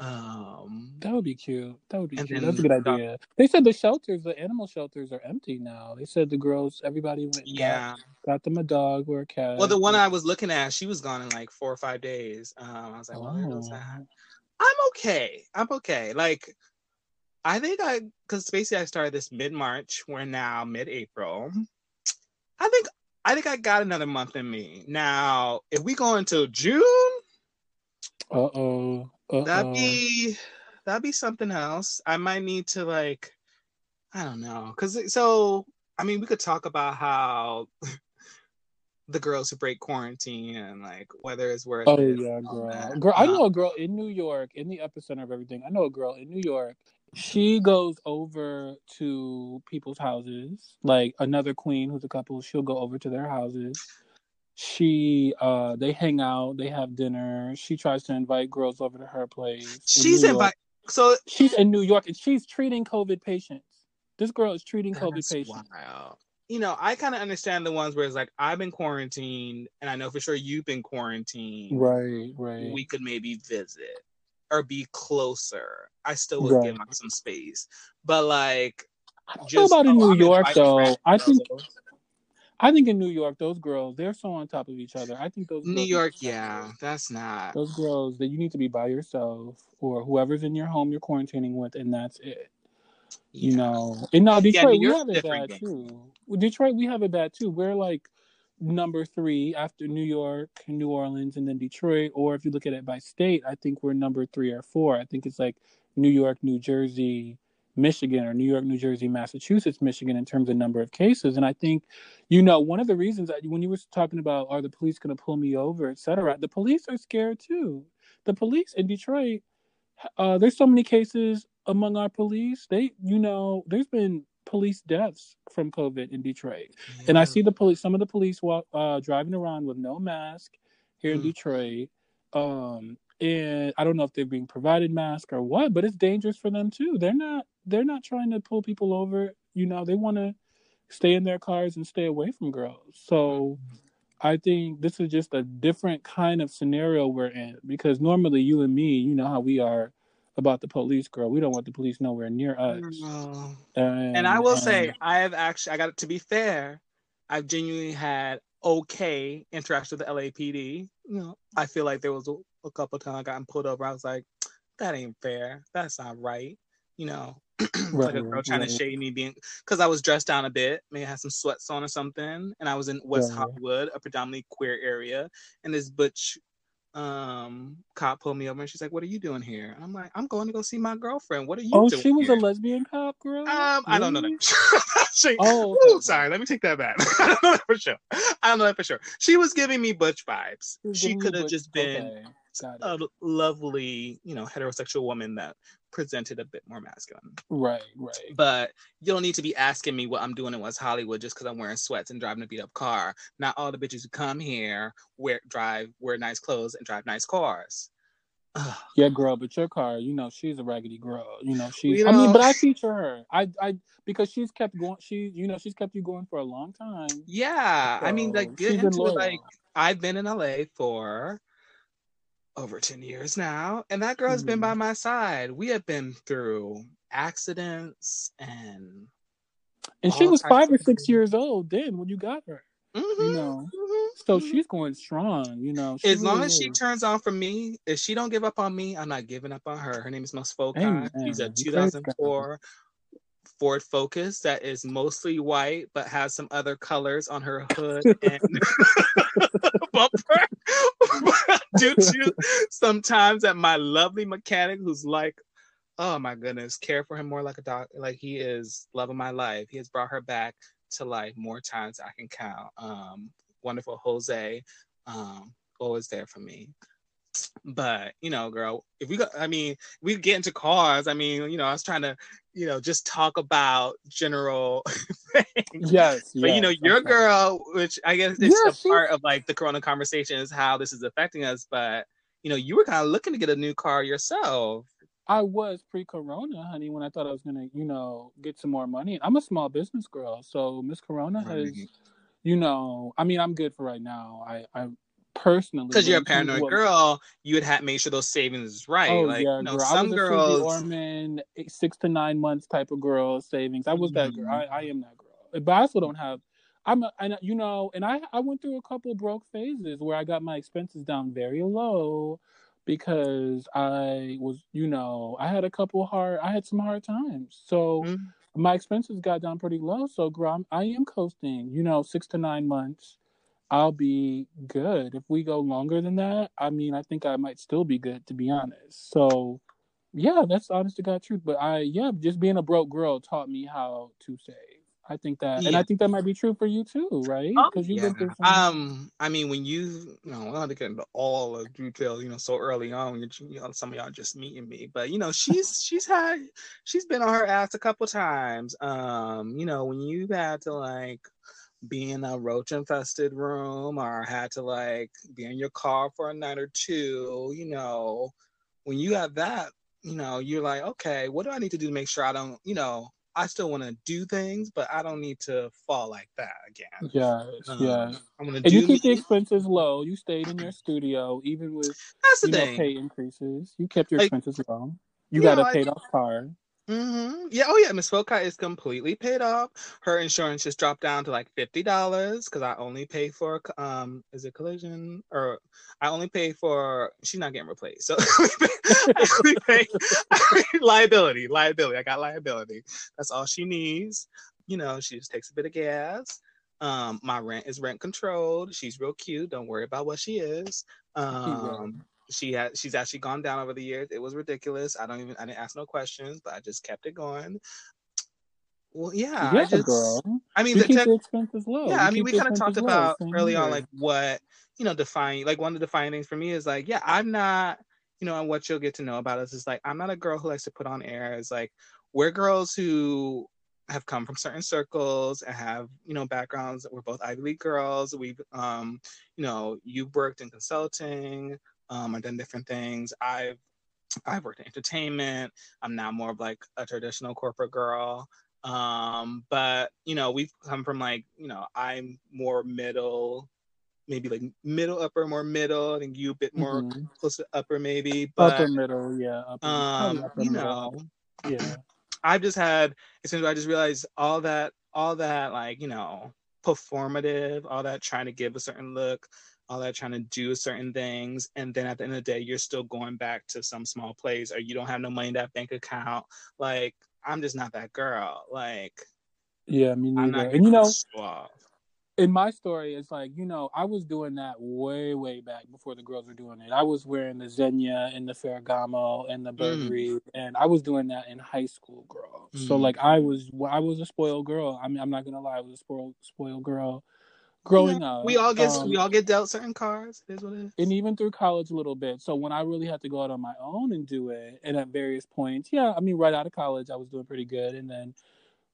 Speaker 1: Um,
Speaker 2: That would be cute. That would be cute. That's a good
Speaker 1: the-
Speaker 2: idea. They said the shelters, the animal shelters, are empty now. They said the girls, everybody went,
Speaker 1: yeah.
Speaker 2: got, got them a dog or a cat.
Speaker 1: Well, the one I was looking at, she was gone in like four or five days. Um, I was like, well,
Speaker 2: Oh.
Speaker 1: that. I'm okay. I'm okay. Like, I think I, because basically I started this mid March. We're now mid April. I think I think I got another month in me. Now, if we go into June,
Speaker 2: uh oh,
Speaker 1: that'd be that'd be something else. I might need to like, I don't know, because so I mean, we could talk about how the girls who break quarantine and like whether it's worth
Speaker 2: oh
Speaker 1: it.
Speaker 2: yeah, girl, girl. I know a girl in New York, in the epicenter of everything. I know a girl in New York. She goes over to people's houses, like another queen who's a couple. She'll go over to their houses. She, uh, they hang out, they have dinner. She tries to invite girls over to her place.
Speaker 1: She's in invite. So
Speaker 2: she's in New York and she's treating COVID patients. This girl is treating COVID patients.
Speaker 1: Wow you know, I kind of understand the ones where it's like I've been quarantined, and I know for sure you've been quarantined.
Speaker 2: Right, right.
Speaker 1: We could maybe visit or be closer. I still would right. give them some space, but like,
Speaker 2: I don't know about in New York though. I think. I think in New York, those girls, they're so on top of each other. I think those
Speaker 1: New York, yeah, that's not
Speaker 2: those girls that you need to be by yourself or whoever's in your home you're quarantining with, and that's it. Yeah. You know, and now Detroit, yeah, we have it bad game. too. Detroit, we have it bad too. We're like number three after New York, New Orleans, and then Detroit. Or if you look at it by state, I think we're number three or four. I think it's like New York, New Jersey, Michigan, or New York, New Jersey, Massachusetts, Michigan in terms of number of cases. And I think, you know, one of the reasons that when you were talking about are the police going to pull me over, et cetera, the police are scared too. The police in Detroit, uh, there's so many cases among our police. They, you know, there's been police deaths from COVID in Detroit, yeah. and I see the police. Some of the police walk uh, driving around with no mask here mm. in Detroit. Um, and I don't know if they're being provided masks or what, but it's dangerous for them too. They're not. They're not trying to pull people over. You know, they want to stay in their cars and stay away from girls. So. I think this is just a different kind of scenario we're in because normally you and me, you know how we are about the police, girl. We don't want the police nowhere near us.
Speaker 1: No. And, and, I will say, um, I have actually, I got it to be fair. I've genuinely had okay interaction with the LAPD. You know, I feel like there was a, couple times I got pulled over. I was like, that ain't fair. That's not right. You know, right, like a girl trying right. to shade me being because I was dressed down a bit, maybe I had some sweats on or something, and I was in West. Hollywood, a predominantly queer area, and this butch um cop pulled me over and she's like, "What are you doing here?" And I'm like, "I'm going to go see my girlfriend. What are you?" Doing?
Speaker 2: Oh, she was
Speaker 1: here?
Speaker 2: a lesbian cop, girl.
Speaker 1: Um, really? I don't know that. she, oh, okay. Ooh, sorry. Let me take that back. I don't know that for sure. I don't know that for sure. She was giving me butch vibes. She could have just been okay a lovely, you know, heterosexual woman that presented a bit more masculine.
Speaker 2: Right, right.
Speaker 1: But you don't need to be asking me what I'm doing in West Hollywood just because I'm wearing sweats and driving a beat up car. Not all the bitches who come here wear drive wear nice clothes and drive nice cars.
Speaker 2: Ugh. Yeah, girl, but your car, you know, she's a raggedy girl. You know, she's. You know, I mean, but I feature her. I, I, because she's kept going. She, you know, she's kept you going for a long time.
Speaker 1: Yeah, so I mean, like get into. Like I've been in LA for over 10 years now and that girl has mm-hmm. been by mm-hmm. my side we have been through accidents and
Speaker 2: and she was five or six years old then when you got her mm-hmm. you know mm-hmm. so mm-hmm. she's going strong you know
Speaker 1: as long as she turns on for me if she don't give up on me i'm not giving up on her her name is Musfoka. she's a 2004 Ford Focus that is mostly white but has some other colors on her hood and bumper. Due to sometimes that my lovely mechanic who's like, oh my goodness, care for him more like a dog, like he is loving my life. He has brought her back to life more times I can count. Um, wonderful Jose, um, always there for me. But you know, girl, if we go, I mean, we get into cars. I mean, you know, I was trying to, you know, just talk about general
Speaker 2: things. Yes,
Speaker 1: but
Speaker 2: yes,
Speaker 1: you know, your okay. girl, which I guess is a part of like the Corona conversation, is how this is affecting us. But you know, you were kind of looking to get a new car yourself.
Speaker 2: I was pre-corona, honey, when I thought I was gonna, you know, get some more money. I'm a small business girl, so Miss Corona right. has, you know, I mean, I'm good for right now. I, I personally
Speaker 1: because you're a paranoid what, girl you would have made sure those savings is right oh, like yeah, you know, girl. some girls
Speaker 2: Orman, six to nine months type of girl savings i was mm-hmm. that girl I, I, am that girl but i also don't have i'm a, and you know and i i went through a couple broke phases where i got my expenses down very low because i was you know i had a couple hard i had some hard times so mm-hmm. my expenses got down pretty low. So, girl, I'm, I am coasting. You know, six to nine months, I'll be good. If we go longer than that, I mean, I think I might still be good, to be honest. So, yeah, that's honest to God truth. But I, yeah, just being a broke girl taught me how to save. I think that, yeah. and I think that might be true for you too, right?
Speaker 1: Because oh, you yeah. Um, I mean, when you, you know, I don't have to get into all of detail, you know, so early on, you know, some of y'all just meeting me, but you know, she's she's had, she's been on her ass a couple times. Um, you know, when you've had to like be in a roach infested room or had to like be in your car for a night or two, you know, when you have that, you know, you're like, okay, what do I need to do to make sure I don't, you know, I still want to do things, but I don't need to fall like that again.
Speaker 2: Yeah, um, yeah. I'm gonna. And you keep me. the expenses low. You stayed in your studio, even with
Speaker 1: that's the
Speaker 2: you
Speaker 1: thing.
Speaker 2: Know, pay increases. You kept your like, expenses low. You, got a paid off car.
Speaker 1: Mm-hmm. Yeah. Oh, yeah. Miss Foca is completely paid off. Her insurance just dropped down to like fifty dollars because I only pay for um, is it collision or I only pay for. She's not getting replaced, so I only pay liability. Liability. I got liability. That's all she needs. You know, she just takes a bit of gas. Um, my rent is rent controlled. She's real cute. Don't worry about what she is. Um, she had she's actually gone down over the years. It was ridiculous. I don't even I didn't ask no questions, but I just kept it going. Well, yeah,
Speaker 2: yeah
Speaker 1: I just,
Speaker 2: girl.
Speaker 1: I mean,
Speaker 2: you
Speaker 1: the,
Speaker 2: tech, expenses low.
Speaker 1: Yeah,
Speaker 2: you
Speaker 1: I mean, we kind of talked about early
Speaker 2: here.
Speaker 1: on, like what you know, define like one of the defining things for me is like, yeah, I'm not, you know, and what you'll get to know about us is like, I'm not a girl who likes to put on airs. Like, we're girls who have come from certain circles and have you know backgrounds. We're both Ivy League girls. We've, um, you know, you've worked in consulting. Um, I've done different things. I've I've worked in entertainment. I'm now more of like a traditional corporate girl. Um, but you know, we've come from like, you know, I'm more middle, maybe like middle upper, more middle. I think you a bit more mm-hmm. close to upper maybe. But
Speaker 2: upper middle, yeah.
Speaker 1: Upper, um, upper you
Speaker 2: middle.
Speaker 1: know,
Speaker 2: yeah.
Speaker 1: I've just had as I just realized all that, all that like, you know, performative, all that trying to give a certain look, all that trying to do certain things and then at the end of the day you're still going back to some small place or you don't have no money in that bank account. Like i'm just not that girl. Like
Speaker 2: yeah me neither. and you know in my story it's like you know i was doing that way way back before the girls were doing it. I was wearing the Zegna and the ferragamo and the mm. burberry mm. and i was doing that in high school girl. Mm. so like i was i was a spoiled girl. I mean i'm not gonna lie i was a spoiled spoiled girl growing
Speaker 1: yeah,
Speaker 2: up.
Speaker 1: We all get um, we all get dealt certain cards. It is what it is.
Speaker 2: And even through college a little bit. So when I really had to go out on my own and do it, and at various points, yeah, I mean, right out of college, I was doing pretty good, and then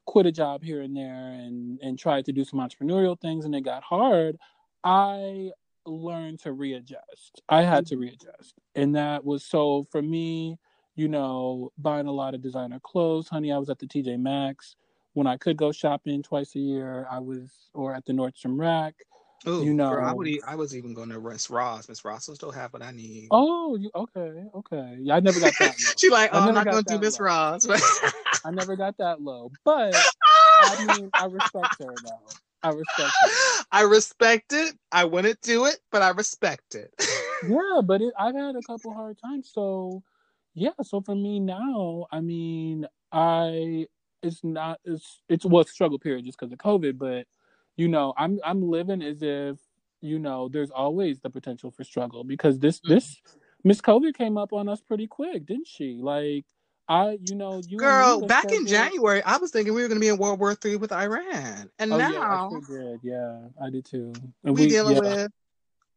Speaker 2: quit a job here and there, and and tried to do some entrepreneurial things, and it got hard. I learned to readjust. I had to readjust, and that was so for me. You know, buying a lot of designer clothes, honey. I was at the TJ Maxx when I could go shopping twice a year, I was or at the Nordstrom Rack.
Speaker 1: Ooh, you know, girl, I, would, I was even going to Miss Ross. Miss Ross will still have what I need.
Speaker 2: Oh, you okay? Okay, yeah, I never got that.
Speaker 1: she like, oh, I'm not going to do Miss Ross.
Speaker 2: I never got that low, but I mean, I respect her though. I respect her.
Speaker 1: I respect it. I wouldn't do it, but I respect it.
Speaker 2: yeah, but it, I've had a couple hard times, so yeah. So for me now, I mean, I it's not it's it's well struggle period just because of COVID, but you know, I'm I'm living as if you know there's always the potential for struggle because this mm-hmm. this Miss COVID came up on us pretty quick, didn't she? Like I, you know, you
Speaker 1: girl, back in January, I was thinking we were going to be in World War Three with Iran, and
Speaker 2: oh,
Speaker 1: now
Speaker 2: yeah, I sure did. Yeah, I did too.
Speaker 1: And we, we dealing yeah. with,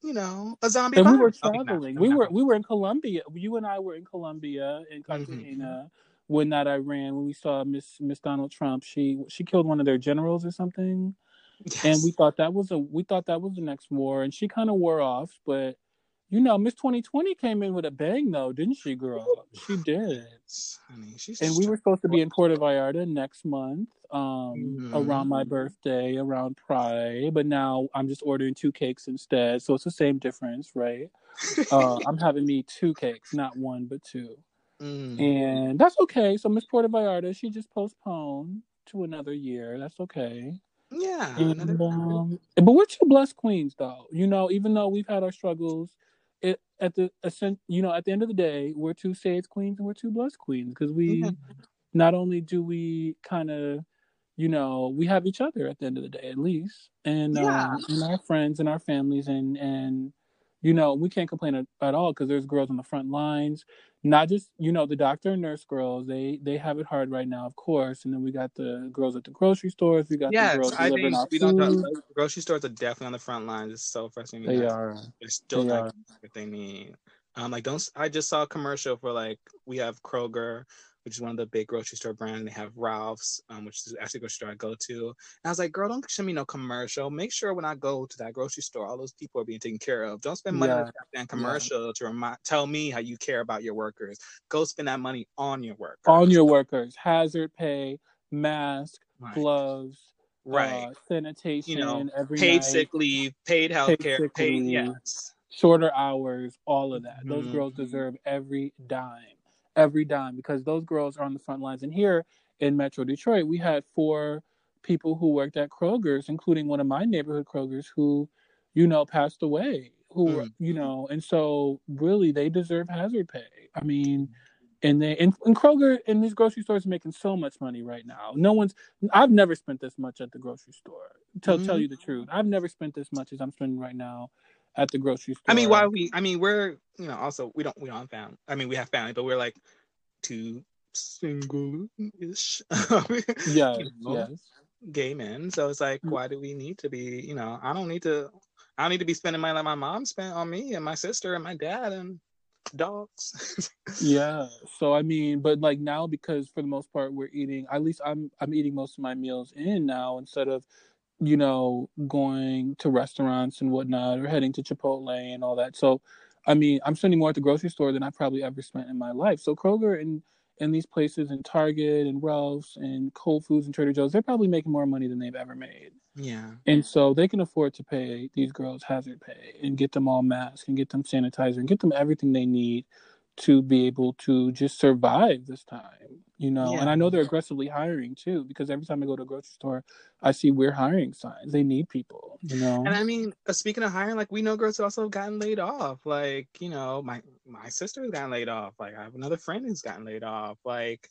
Speaker 1: you know, a zombie.
Speaker 2: And we were traveling. Okay, we were we were in Colombia. You and I were in Colombia in. Cartagena. Mm-hmm when that Iran when we saw Miss Miss Donald Trump, she she killed one of their generals or something, yes. and we thought that was a we thought that was the next war, and she kind of wore off, but. You know, Miss 2020 came in with a bang, though, didn't she, girl? She did. Honey, and we were supposed to be in Puerto Vallarta next month, um, mm-hmm. around my birthday, around Pride. But now I'm just ordering two cakes instead, so it's the same difference, right? uh, I'm having me two cakes, not one, but two. Mm. And that's okay. So Miss Puerto Vallarta, she just postponed to another year. That's okay.
Speaker 1: Yeah.
Speaker 2: And, um, but we're two blessed queens, though. You know, even though we've had our struggles, it at the you know at the end of the day, we're two sage queens and we're two blessed queens because we, not only do we kind of you know we have each other at the end of the day at least and
Speaker 1: Yeah.
Speaker 2: um, and our friends and our families and and you know we can't complain at, at all because there's girls on the front lines not just you know the doctor and nurse girls they they have it hard right now of course and then we got the girls at the grocery stores we got the girls
Speaker 1: I
Speaker 2: delivering
Speaker 1: think we don't.
Speaker 2: food
Speaker 1: Know, grocery stores are definitely on the front lines. It's so frustrating.
Speaker 2: they are
Speaker 1: They're still
Speaker 2: They
Speaker 1: not
Speaker 2: are.
Speaker 1: what they need. Um, like don't. I just saw a commercial for like we have Kroger, which is one of the big grocery store brands. And they have Ralph's, um, which is actually a grocery store I go to. And I was like, girl, don't show me no commercial. Make sure when I go to that grocery store, all those people are being taken care of. Don't spend money on
Speaker 2: Yeah.
Speaker 1: goddamn commercial to remind, tell me how you care about your workers. Go spend that money on your workers.
Speaker 2: on your workers hazard pay mask
Speaker 1: right.
Speaker 2: gloves
Speaker 1: right.
Speaker 2: uh, sanitation
Speaker 1: You know, paid
Speaker 2: night,
Speaker 1: sick leave, paid health care, paid
Speaker 2: leave.
Speaker 1: yes.
Speaker 2: shorter hours, all of that. Those
Speaker 1: Mhm.
Speaker 2: girls deserve every dime, every dime, because those girls are on the front lines. And here in Metro Detroit, we had four people who worked at Kroger's, including one of my neighborhood Kroger's, who, you know, passed away. Who,
Speaker 1: Mm.
Speaker 2: you know, and so really they deserve hazard pay. I mean, and they and, and Kroger and these grocery stores are making so much money right now. No one's. I've never spent this much at the grocery store. Tell tell
Speaker 1: Mhm.
Speaker 2: you the truth, I've never spent this much as I'm spending right now at the grocery store.
Speaker 1: I mean, why we? I mean, we're you know also we don't we don't have family. I mean, we have family, but we're like two single-ish.
Speaker 2: Yes,
Speaker 1: you know,
Speaker 2: yes.
Speaker 1: gay men. So it's like,
Speaker 2: Mm.
Speaker 1: why do we need to be? You know, I don't need to. I don't need to be spending money like my mom spent on me and my sister and my dad and dogs.
Speaker 2: Yeah. So I mean, but like now because for the most part we're eating at least I'm I'm eating most of my meals in now instead of, you know, going to restaurants and whatnot or heading to Chipotle and all that. So I mean, I'm spending more at the grocery store than I probably ever spent in my life. So Kroger and and these places and Target and Ralph's and Whole Foods and Trader Joe's, they're probably making more money than they've ever made.
Speaker 1: yeah.
Speaker 2: And so they can afford to pay these girls hazard pay and get them all masks and get them sanitizer and get them everything they need to be able to just survive this time, you know.
Speaker 1: Yeah.
Speaker 2: And I know they're aggressively hiring too because every time I go to a grocery store, I see we're hiring signs. They need people, you know.
Speaker 1: And I mean, uh, speaking of hiring, like we know girls who also have gotten laid off. Like you know, my my sister's gotten laid off. Like I have another friend who's gotten laid off. Like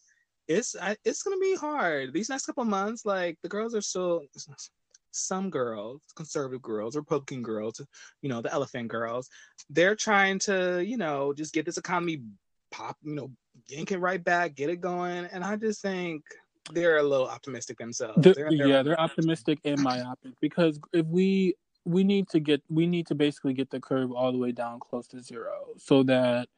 Speaker 1: it's I, it's gonna be hard these next couple months. Like the girls are still some girls, conservative girls, Republican girls, you know, the elephant girls. They're trying to you know just get this economy pop, you know, yank it right back, get it going. And I just think they're a little optimistic themselves.
Speaker 2: They're-
Speaker 1: They're
Speaker 2: yeah, they're
Speaker 1: mind.
Speaker 2: optimistic and myopic because if we we need to get we need to basically get the curve all the way down close to zero so that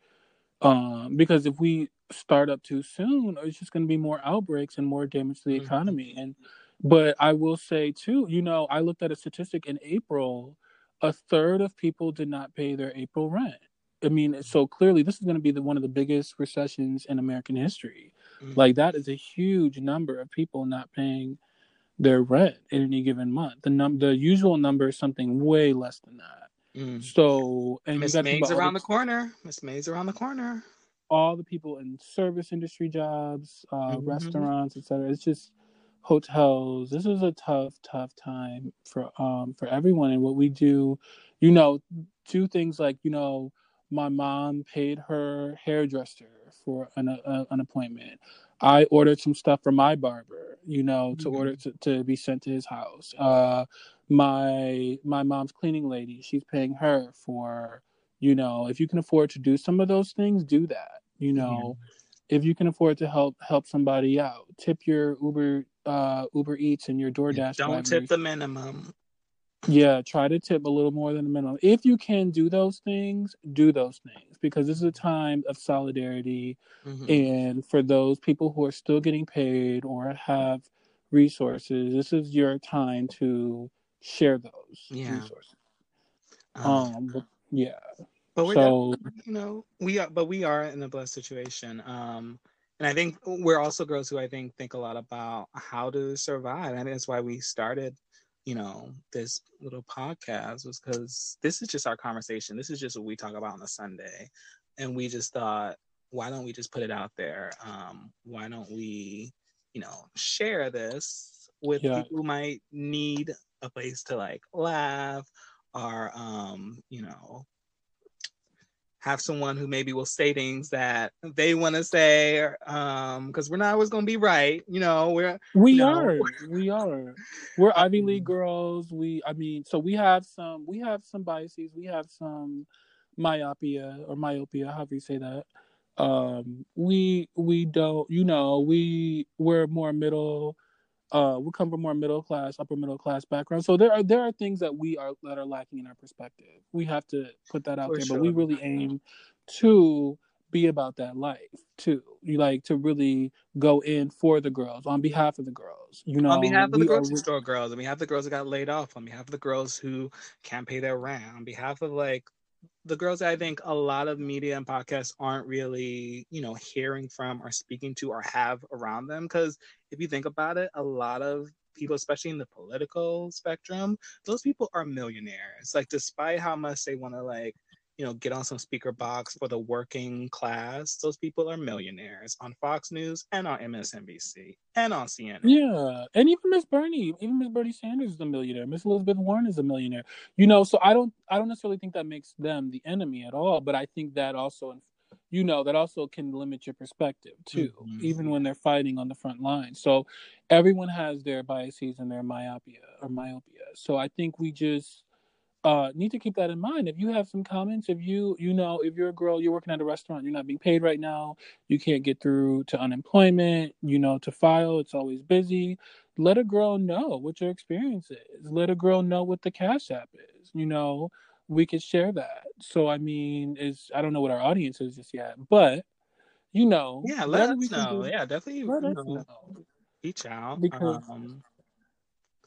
Speaker 2: um because if we start up too soon it's just going to be more outbreaks and more damage to the
Speaker 1: Mhm.
Speaker 2: economy and but i will say too you know i looked at a statistic in april a third of people did not pay their april rent i mean so clearly this is going to be the one of the biggest recessions in american history
Speaker 1: Mhm.
Speaker 2: like that is a huge number of people not paying their rent in any given month. The num the usual number is something way less than that.
Speaker 1: Mm.
Speaker 2: So and
Speaker 1: Miss
Speaker 2: you got to think
Speaker 1: May's around
Speaker 2: the,
Speaker 1: the corner. Miss May's around the corner.
Speaker 2: all the people in service industry jobs, uh,
Speaker 1: Mhm.
Speaker 2: restaurants, etc. It's just hotels. This is a tough, tough time for um for everyone. And what we do, you know, do things like you know, my mom paid her hairdresser for an uh, an appointment. I ordered some stuff for my barber, you know, to
Speaker 1: Mhm.
Speaker 2: order to, to be sent to his house. Uh, my my mom's cleaning lady, she's paying her for, you know, if you can afford to do some of those things, do that. You know, if you can afford to help help somebody out, tip your Uber uh, Uber Eats and your DoorDash.
Speaker 1: Don't tip the minimum.
Speaker 2: Yeah, try to tip a little more than the minimum. If you can do those things, do those things because this is a time of solidarity.
Speaker 1: Mhm.
Speaker 2: And for those people who are still getting paid or have resources, this is your time to share those
Speaker 1: Yeah.
Speaker 2: resources.
Speaker 1: Um,
Speaker 2: Um, but, yeah.
Speaker 1: but we're
Speaker 2: So
Speaker 1: you know we are, but we are in a blessed situation. Um, and I think we're also girls who I think think a lot about how to survive. I think that's why we started, you know, this little podcast was because this is just our conversation. This is just what we talk about on a Sunday, and we just thought, why don't we just put it out there? Um, why don't we, you know, share this with
Speaker 2: Yeah.
Speaker 1: people who might need a place to like laugh or, um, you know, have someone who maybe will say things that they want to say um because we're not always going to be right you know we're
Speaker 2: we
Speaker 1: you know,
Speaker 2: are we are. We're ivy league girls. We i mean so we have some we have some biases. We have some myopia or myopia however you say that. Um we we don't you know we we're more middle uh we come from more middle class upper middle class background. So there are there are things that we are that are lacking in our perspective. We have to put that out
Speaker 1: For
Speaker 2: there
Speaker 1: sure.
Speaker 2: but we really aim to be about that life too. You like to really go in for the girls on behalf of the girls you know
Speaker 1: on behalf of the
Speaker 2: we are-
Speaker 1: grocery store girls, on behalf of the girls that got laid off, on behalf of the girls who can't pay their rent, on behalf of like the girls that I think a lot of media and podcasts aren't really, you know, hearing from or speaking to or have around them. Because if you think about it, a lot of people, especially in the political spectrum, those people are millionaires. Like, despite how much they want to like you know, get on some speaker box for the working class. Those people are millionaires on Fox News and on MSNBC and on CNN.
Speaker 2: Yeah, and even Miss Bernie, even Miss Bernie Sanders is a millionaire. Miss Elizabeth Warren is a millionaire. You know, so I don't, I don't necessarily think that makes them the enemy at all. But I think that also, you know, that also can limit your perspective too,
Speaker 1: Mhm.
Speaker 2: even when they're fighting on the front line. So everyone has their biases and their myopia or myopia. So I think we just uh, need to keep that in mind. If you have some comments, if you you know if you're a girl, you're working at a restaurant, you're not being paid right now, you can't get through to unemployment, you know, to file, it's always busy. Let a girl know what your experience is. Let a girl know what the cash app is. You know, we could share that. So I mean, is I don't know what our audience is just yet, but you know,
Speaker 1: Yeah, let us know. Yeah, definitely.
Speaker 2: let us
Speaker 1: know, reach out
Speaker 2: Because-
Speaker 1: um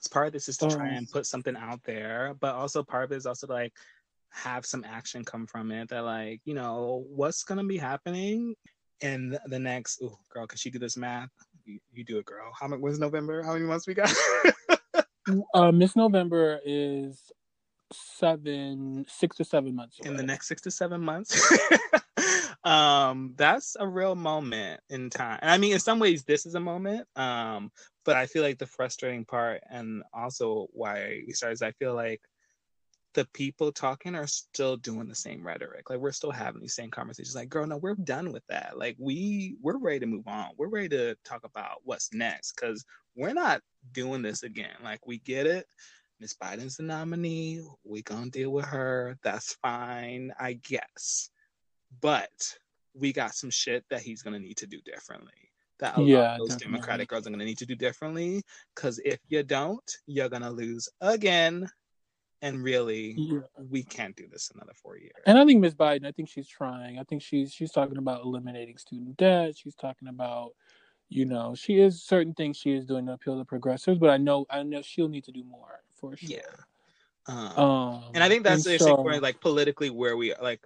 Speaker 1: part of this is to try and put something out there but also part of it is also to, like have some action come from it that like you know what's gonna be happening in the- next oh girl can she do this math you, you do it girl. How many when's november? How many months we got?
Speaker 2: Uh, Miss November is seven, six to seven months away.
Speaker 1: in the next six to seven months? Um that's a real moment in time. And i mean in some ways this is a moment um but i feel like the frustrating part and also why we started is i feel like the people talking are still doing the same rhetoric. Like we're still having these same conversations. Like girl no we're done with that. Like we we're ready to move on. We're ready to talk about what's next because we're not doing this again. Like we get it Miss Biden's the nominee. We gonna deal with her. That's fine, I guess. But we got some shit that he's gonna need to do differently. That a lot
Speaker 2: Yeah,
Speaker 1: of those
Speaker 2: definitely.
Speaker 1: Democratic girls are gonna need to do differently. Cause if you don't, you're gonna lose again. And really,
Speaker 2: Yeah.
Speaker 1: we can't do this another four years.
Speaker 2: And I think Miss Biden, I think she's trying. I think she's she's talking about eliminating student debt. She's talking about, you know, she is certain things she is doing to appeal to progressives, but I know I know she'll need to do more for sure.
Speaker 1: Yeah. Um,
Speaker 2: Um,
Speaker 1: and I think that's
Speaker 2: so-
Speaker 1: where, like politically where we are like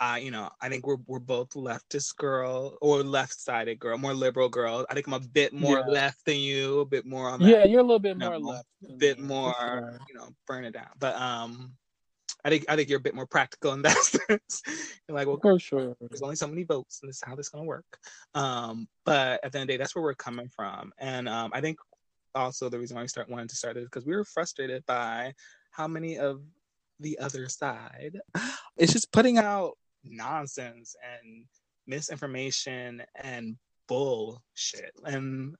Speaker 1: uh you know I think we're we're both leftist girl or left sided girl more liberal girl I think I'm a bit more
Speaker 2: Yeah.
Speaker 1: left than you a bit more on that
Speaker 2: yeah, you're a little bit more left.
Speaker 1: a bit
Speaker 2: me,
Speaker 1: more
Speaker 2: sure.
Speaker 1: you know burn it down but um I think I think you're a bit more practical in that sense you're like well
Speaker 2: For sure.
Speaker 1: there's only so many votes and this is how this is going to work um but at the end of the day that's where we're coming from and um i think also the reason why we start wanting to start it is because we were frustrated by how many of the other side it's just putting out nonsense and misinformation and bullshit. And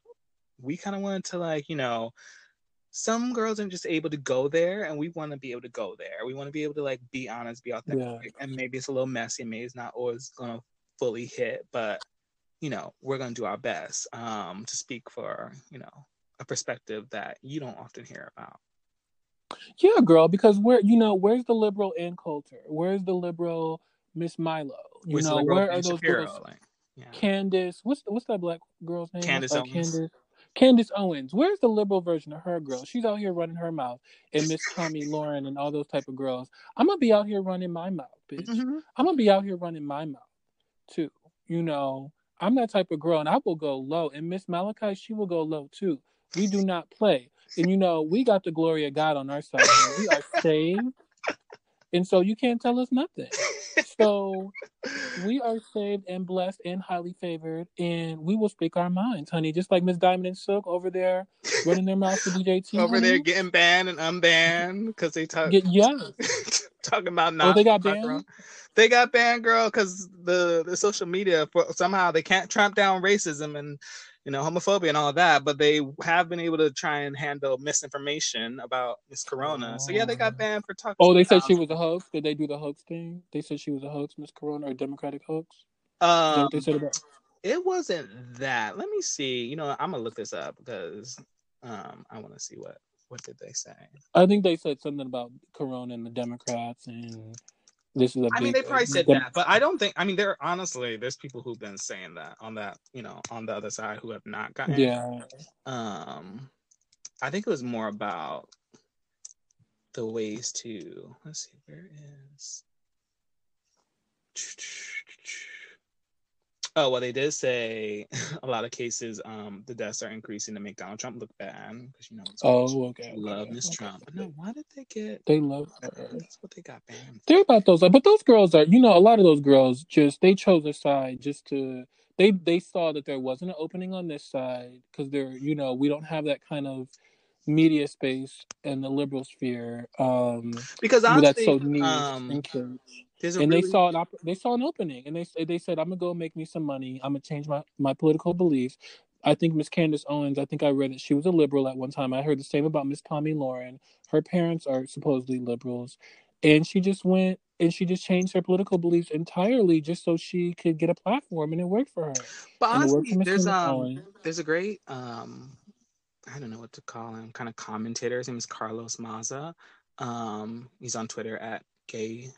Speaker 1: we kind of wanted to like you know some girls are just able to go there and we want to be able to go there. We want to be able to like be honest be authentic and maybe it's a little messy and maybe it's not always gonna fully hit but you know we're gonna do our best um to speak for you know a perspective that you don't often hear about
Speaker 2: Yeah, girl, because where you know, where's the liberal Ann Coulter? Where's the liberal Miss Milo? You
Speaker 1: Where's
Speaker 2: know, where are those
Speaker 1: Shapiro?
Speaker 2: girls?
Speaker 1: Like, yeah.
Speaker 2: Candace, what's what's that black girl's name?
Speaker 1: Candace
Speaker 2: Uh,
Speaker 1: Owens.
Speaker 2: Candace, Candace Owens. Where's the liberal version of her girl? She's out here running her mouth, and Miss Tomi Lahren and all those type of girls. I'm gonna be out here running my mouth, bitch.
Speaker 1: Mhm.
Speaker 2: I'm gonna be out here running my mouth too. You know, I'm that type of girl, and I will go low. And Miss Malachi, she will go low too. We do not play, and you know, we got the glory of God on our side. man. We are saved, and so you can't tell us nothing. So we are saved and blessed and highly favored, and we will speak our minds, honey. Just like Miss Diamond and Silk over there running their mouths to DJ T.
Speaker 1: over there getting banned and unbanned because they talk
Speaker 2: Get, yes,
Speaker 1: talking about not.
Speaker 2: Oh, they got banned?
Speaker 1: corona. They got banned, girl, because the the social media for, somehow they can't tramp down racism and you know homophobia and all that, but they have been able to try and handle misinformation about Miss Corona. So yeah, they got banned for talking.
Speaker 2: Oh, they said she was a hoax. Did they do the hoax thing? They said she was a hoax, Miss Corona, or Democratic hoax.
Speaker 1: Um,
Speaker 2: they said about?
Speaker 1: it wasn't that. Let me see. You know, I'm gonna look this up because um I want to see what what did they say.
Speaker 2: I think they said something about Corona and the Democrats, and this is a.
Speaker 1: I mean, they probably said that, but I don't think. I mean, there honestly, there's people who've been saying that on that, you know, on the other side who have not gotten.
Speaker 2: Yeah,
Speaker 1: Um, I think it was more about the ways to. Let's see, where is. Oh well, they did say a lot of cases. Um, the deaths are increasing to make Donald Trump look bad because you know.
Speaker 2: Oh, okay,
Speaker 1: Love Miss
Speaker 2: okay,
Speaker 1: Trump.
Speaker 2: Okay.
Speaker 1: no, why did they get?
Speaker 2: they love her.
Speaker 1: That's what they got banned.
Speaker 2: They're about those, but those girls are, you know, a lot of those girls just they chose a side just to they they saw that there wasn't an opening on this side because they're, you know, we don't have that kind of media space in the liberal sphere um
Speaker 1: Because honestly,
Speaker 2: that's so niche
Speaker 1: um,
Speaker 2: and
Speaker 1: there's a
Speaker 2: and
Speaker 1: really,
Speaker 2: they saw an op- they saw an opening and they they said i'm gonna go make me some money. I'm gonna change my my political beliefs. I think miss candace owens i think i read that she was a liberal at one time. I heard the same about miss Tomi Lahren. Her parents are supposedly liberals. And she just went and she just changed her political beliefs entirely just so she could get a platform and it worked for her.
Speaker 1: But
Speaker 2: and it worked
Speaker 1: honestly, there's um, there's a great um, I don't know what to call him, kind of commentator. His name is Carlos Maza. Um, he's on Twitter at gay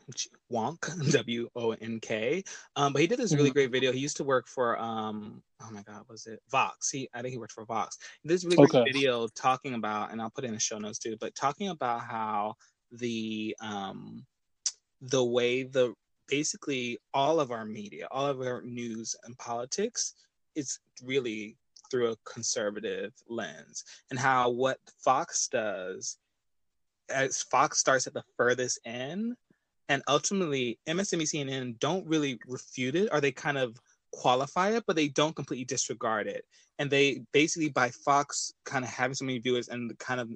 Speaker 1: wonk w o n k. Um, but he did this really great video. He used to work for um, oh my god, was it Vox? He I think he worked for Vox. This really great video talking about, and I'll put it in the show notes too. But talking about how the um, the way the basically all of our media, all of our news and politics is really through a conservative lens and how what Fox does as Fox starts at the furthest end and ultimately MSNBC and CNN don't really refute it or they kind of qualify it but they don't completely disregard it and they basically by Fox kind of having so many viewers and kind of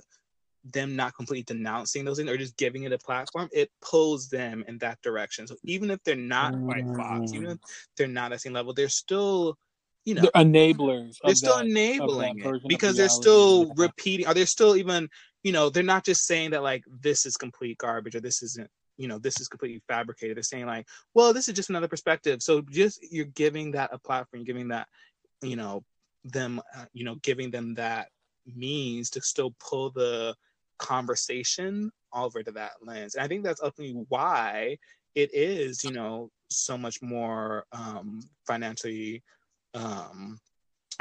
Speaker 1: them not completely denouncing those things or just giving it a platform, it pulls them in that direction. So even if they're not quite Fox, even mm. if they're not at the same level, they're still, you know,
Speaker 2: They're enablers
Speaker 1: they're still
Speaker 2: that,
Speaker 1: enabling
Speaker 2: of that version
Speaker 1: it because they're still repeating. Are they still even, you know, they're not just saying that like this is complete garbage or this isn't, you know, this is completely fabricated. They're saying like, well, this is just another perspective. So just you're giving that a platform, giving that, you know, them, uh, you know, giving them that means to still pull the conversation over to that lens. And I think that's ultimately why it is, you know, so much more um, financially um,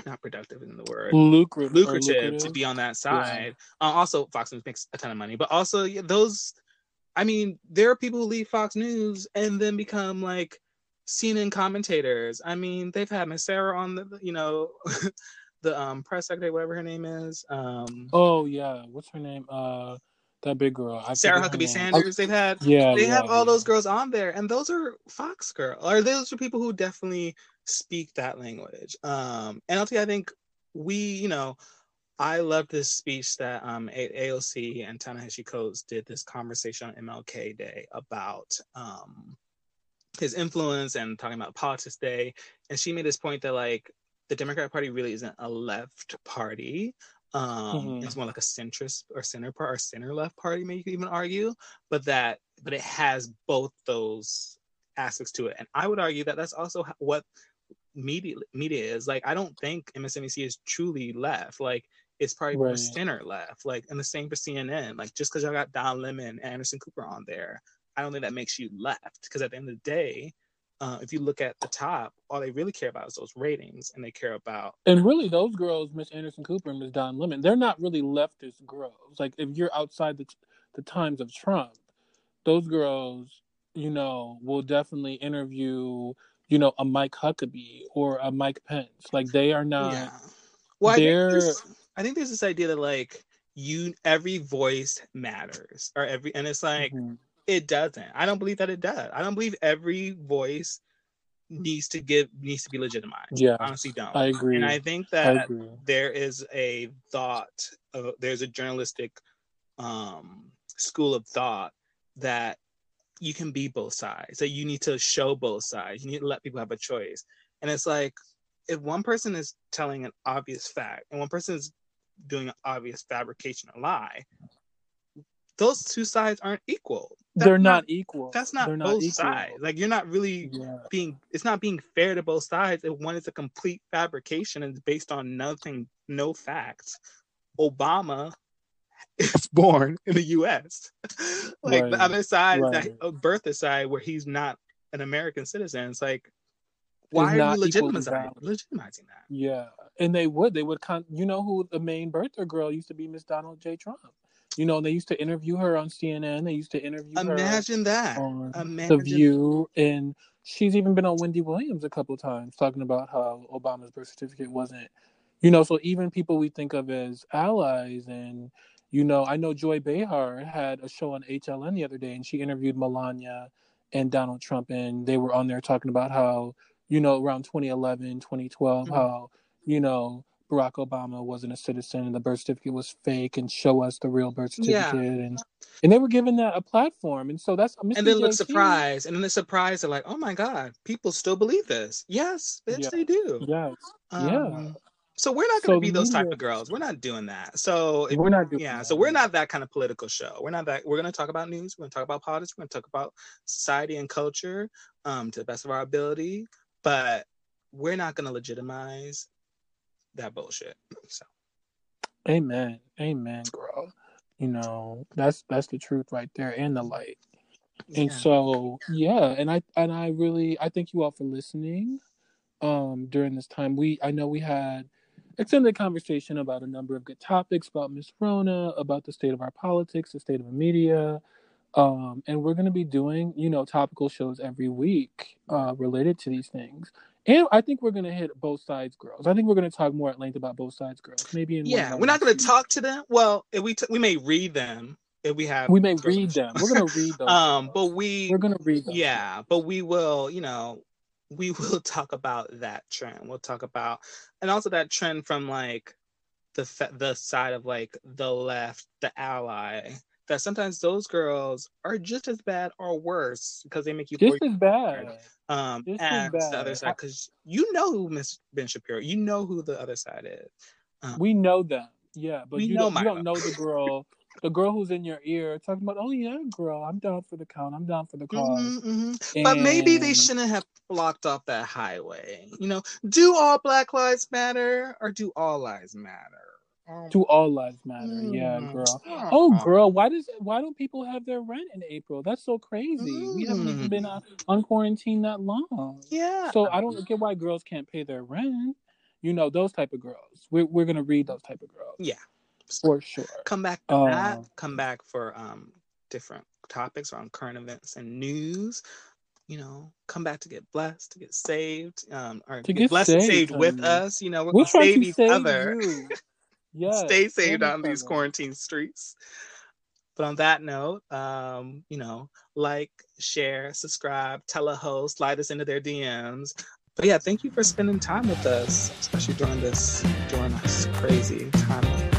Speaker 1: not productive in the word
Speaker 2: lucrative,
Speaker 1: lucrative, to be on that side. Uh, also, Fox News makes a ton of money, but also yeah, those. I mean, there are people who leave Fox News and then become like CNN commentators. I mean, they've had Miss Sarah on the, you know, the um press secretary, whatever her name is. Um,
Speaker 2: Oh yeah, what's her name? Uh, that big girl. I
Speaker 1: Sarah Huckabee. Sanders. They've had
Speaker 2: yeah,
Speaker 1: they
Speaker 2: yeah,
Speaker 1: have all
Speaker 2: yeah.
Speaker 1: those girls on there, and those are Fox girls. Or those are people who definitely speak that language. Um, and ultimately, I think we, you know, I love this speech that um A- AOC and Ta-Nehisi Coates did this conversation on MLK Day about um his influence and talking about Politics Day, and she made this point that like the Democratic Party really isn't a left party. Um,
Speaker 2: Mhm.
Speaker 1: it's more like a centrist or center part or center left party, maybe you could even argue, but that but it has both those aspects to it. And I would argue that that's also what media media is. Like I don't think MSNBC is truly left. Like it's probably more
Speaker 2: Right.
Speaker 1: center left. Like and the same for CNN. Like just because y'all got Don Lemon and Anderson Cooper on there, I don't think that makes you left. Because at the end of the day, uh, if you look at the top, all they really care about is those ratings, and they care about
Speaker 2: And really, those girls, Miss Anderson Cooper and Miss Don Lemon, they're not really leftist girls. Like if you're outside the the times of Trump, those girls, you know, will definitely interview, you know, a Mike Huckabee or a Mike Pence. Like they are not.
Speaker 1: yeah. Well, I think, there's, I think there's this idea that like you every voice matters, or every, and it's like
Speaker 2: Mhm.
Speaker 1: it doesn't. I don't believe that it does. I don't believe every voice needs to give needs to be legitimized.
Speaker 2: Yeah,
Speaker 1: I honestly don't.
Speaker 2: I agree.
Speaker 1: and I think that
Speaker 2: agree.
Speaker 1: there is a thought uh, there's a journalistic um, school of thought that you can be both sides. That you need to show both sides. You need to let people have a choice. And it's like if one person is telling an obvious fact and one person is doing an obvious fabrication or lie, those two sides aren't equal.
Speaker 2: That's They're not, not, equal.
Speaker 1: That's not
Speaker 2: They're
Speaker 1: both not sides. Like you're not really yeah. being. It's not being fair to both sides. If one is a complete fabrication and it's based on nothing, no facts. Obama is born in the U.S. like right. the other side, right. that birther side, where he's not an American citizen. It's like why are you legitimizing, legitimizing that?
Speaker 2: Yeah, and they would. They would. Con- you know who the main birther girl used to be? Miss Donald J. Trump. You know, they used to interview her on CNN. They used to interview
Speaker 1: Imagine that.
Speaker 2: on
Speaker 1: Imagine.
Speaker 2: The View, and she's even been on Wendy Williams a couple times talking about how Obama's birth certificate wasn't. You know, so even people we think of as allies, and you know, I know Joy Behar had a show on HLN the other day, and she interviewed Melania and Donald Trump, and they were on there talking about how you know, around 2011, 2012, mm-hmm. how, you know, Barack Obama wasn't a citizen and the birth certificate was fake and show us the real birth certificate yeah. and and they were given that a platform and so that's
Speaker 1: Mr. and then look surprised and then the surprise they're like oh my god people still believe this yes bitch yeah. they do
Speaker 2: yes um, yeah
Speaker 1: so we're not going to so be those media, type of girls we're not doing that so if,
Speaker 2: we're not doing
Speaker 1: yeah
Speaker 2: that.
Speaker 1: so we're not that kind of political show we're not that we're going to talk about news we're going to talk about politics we're going to talk about society and culture um to the best of our ability but we're not going to legitimize that bullshit. So,
Speaker 2: amen, amen, girl. You know that's that's the truth right there, and the light. Yeah. And so, yeah, and I and I really I thank you all for listening. Um, during this time, we I know we had extended conversation about a number of good topics about Miss Rona, about the state of our politics, the state of the media, um, and we're going to be doing, you know, topical shows every week uh, related to these things. And I think we're going to hit both sides girls. I think we're going to talk more at length about both sides girls. Maybe in
Speaker 1: yeah, we're not going to talk to them. Well, if we t- we may read them if we have
Speaker 2: we may read them. We're going to read them.
Speaker 1: um, but we
Speaker 2: we're going to read them.
Speaker 1: Yeah, but we will, you know, we will talk about that trend. We'll talk about and also that trend from like the the side of like the left, the ally that sometimes those girls are just as bad or worse because they make you
Speaker 2: just as bad.
Speaker 1: Um, just as bad. the other side because you know who Miss Ben Shapiro, you know who the other side is.
Speaker 2: Um, we know them, yeah, but you don't, you don't know the girl. the girl who's in your ear talking about, oh yeah, girl, I'm down for the count, I'm down for the because
Speaker 1: mm-hmm, mm-hmm. And... But maybe they shouldn't have blocked off that highway. You know, do all Black Lives Matter or do all lives matter?
Speaker 2: Do all lives matter. Mm. Yeah, girl. Oh, girl, why does why don't people have their rent in April? That's so crazy. We haven't even been on, on quarantine that long.
Speaker 1: Yeah.
Speaker 2: So I don't get why girls can't pay their rent. You know those type of girls. We're we're gonna read those type of girls.
Speaker 1: Yeah,
Speaker 2: for sure.
Speaker 1: Come back for that. Come back for um different topics on current events and news you know, come back to get blessed, to get saved, um, or to get, get blessed saved, and saved with us. You know, we're, we're gonna save each save other.
Speaker 2: Yeah.
Speaker 1: Stay saved on these quarantine streets. But on that note, um, you know, like, share, subscribe, tell a host, slide us into their DMs. But yeah, thank you for spending time with us, especially during this during this crazy time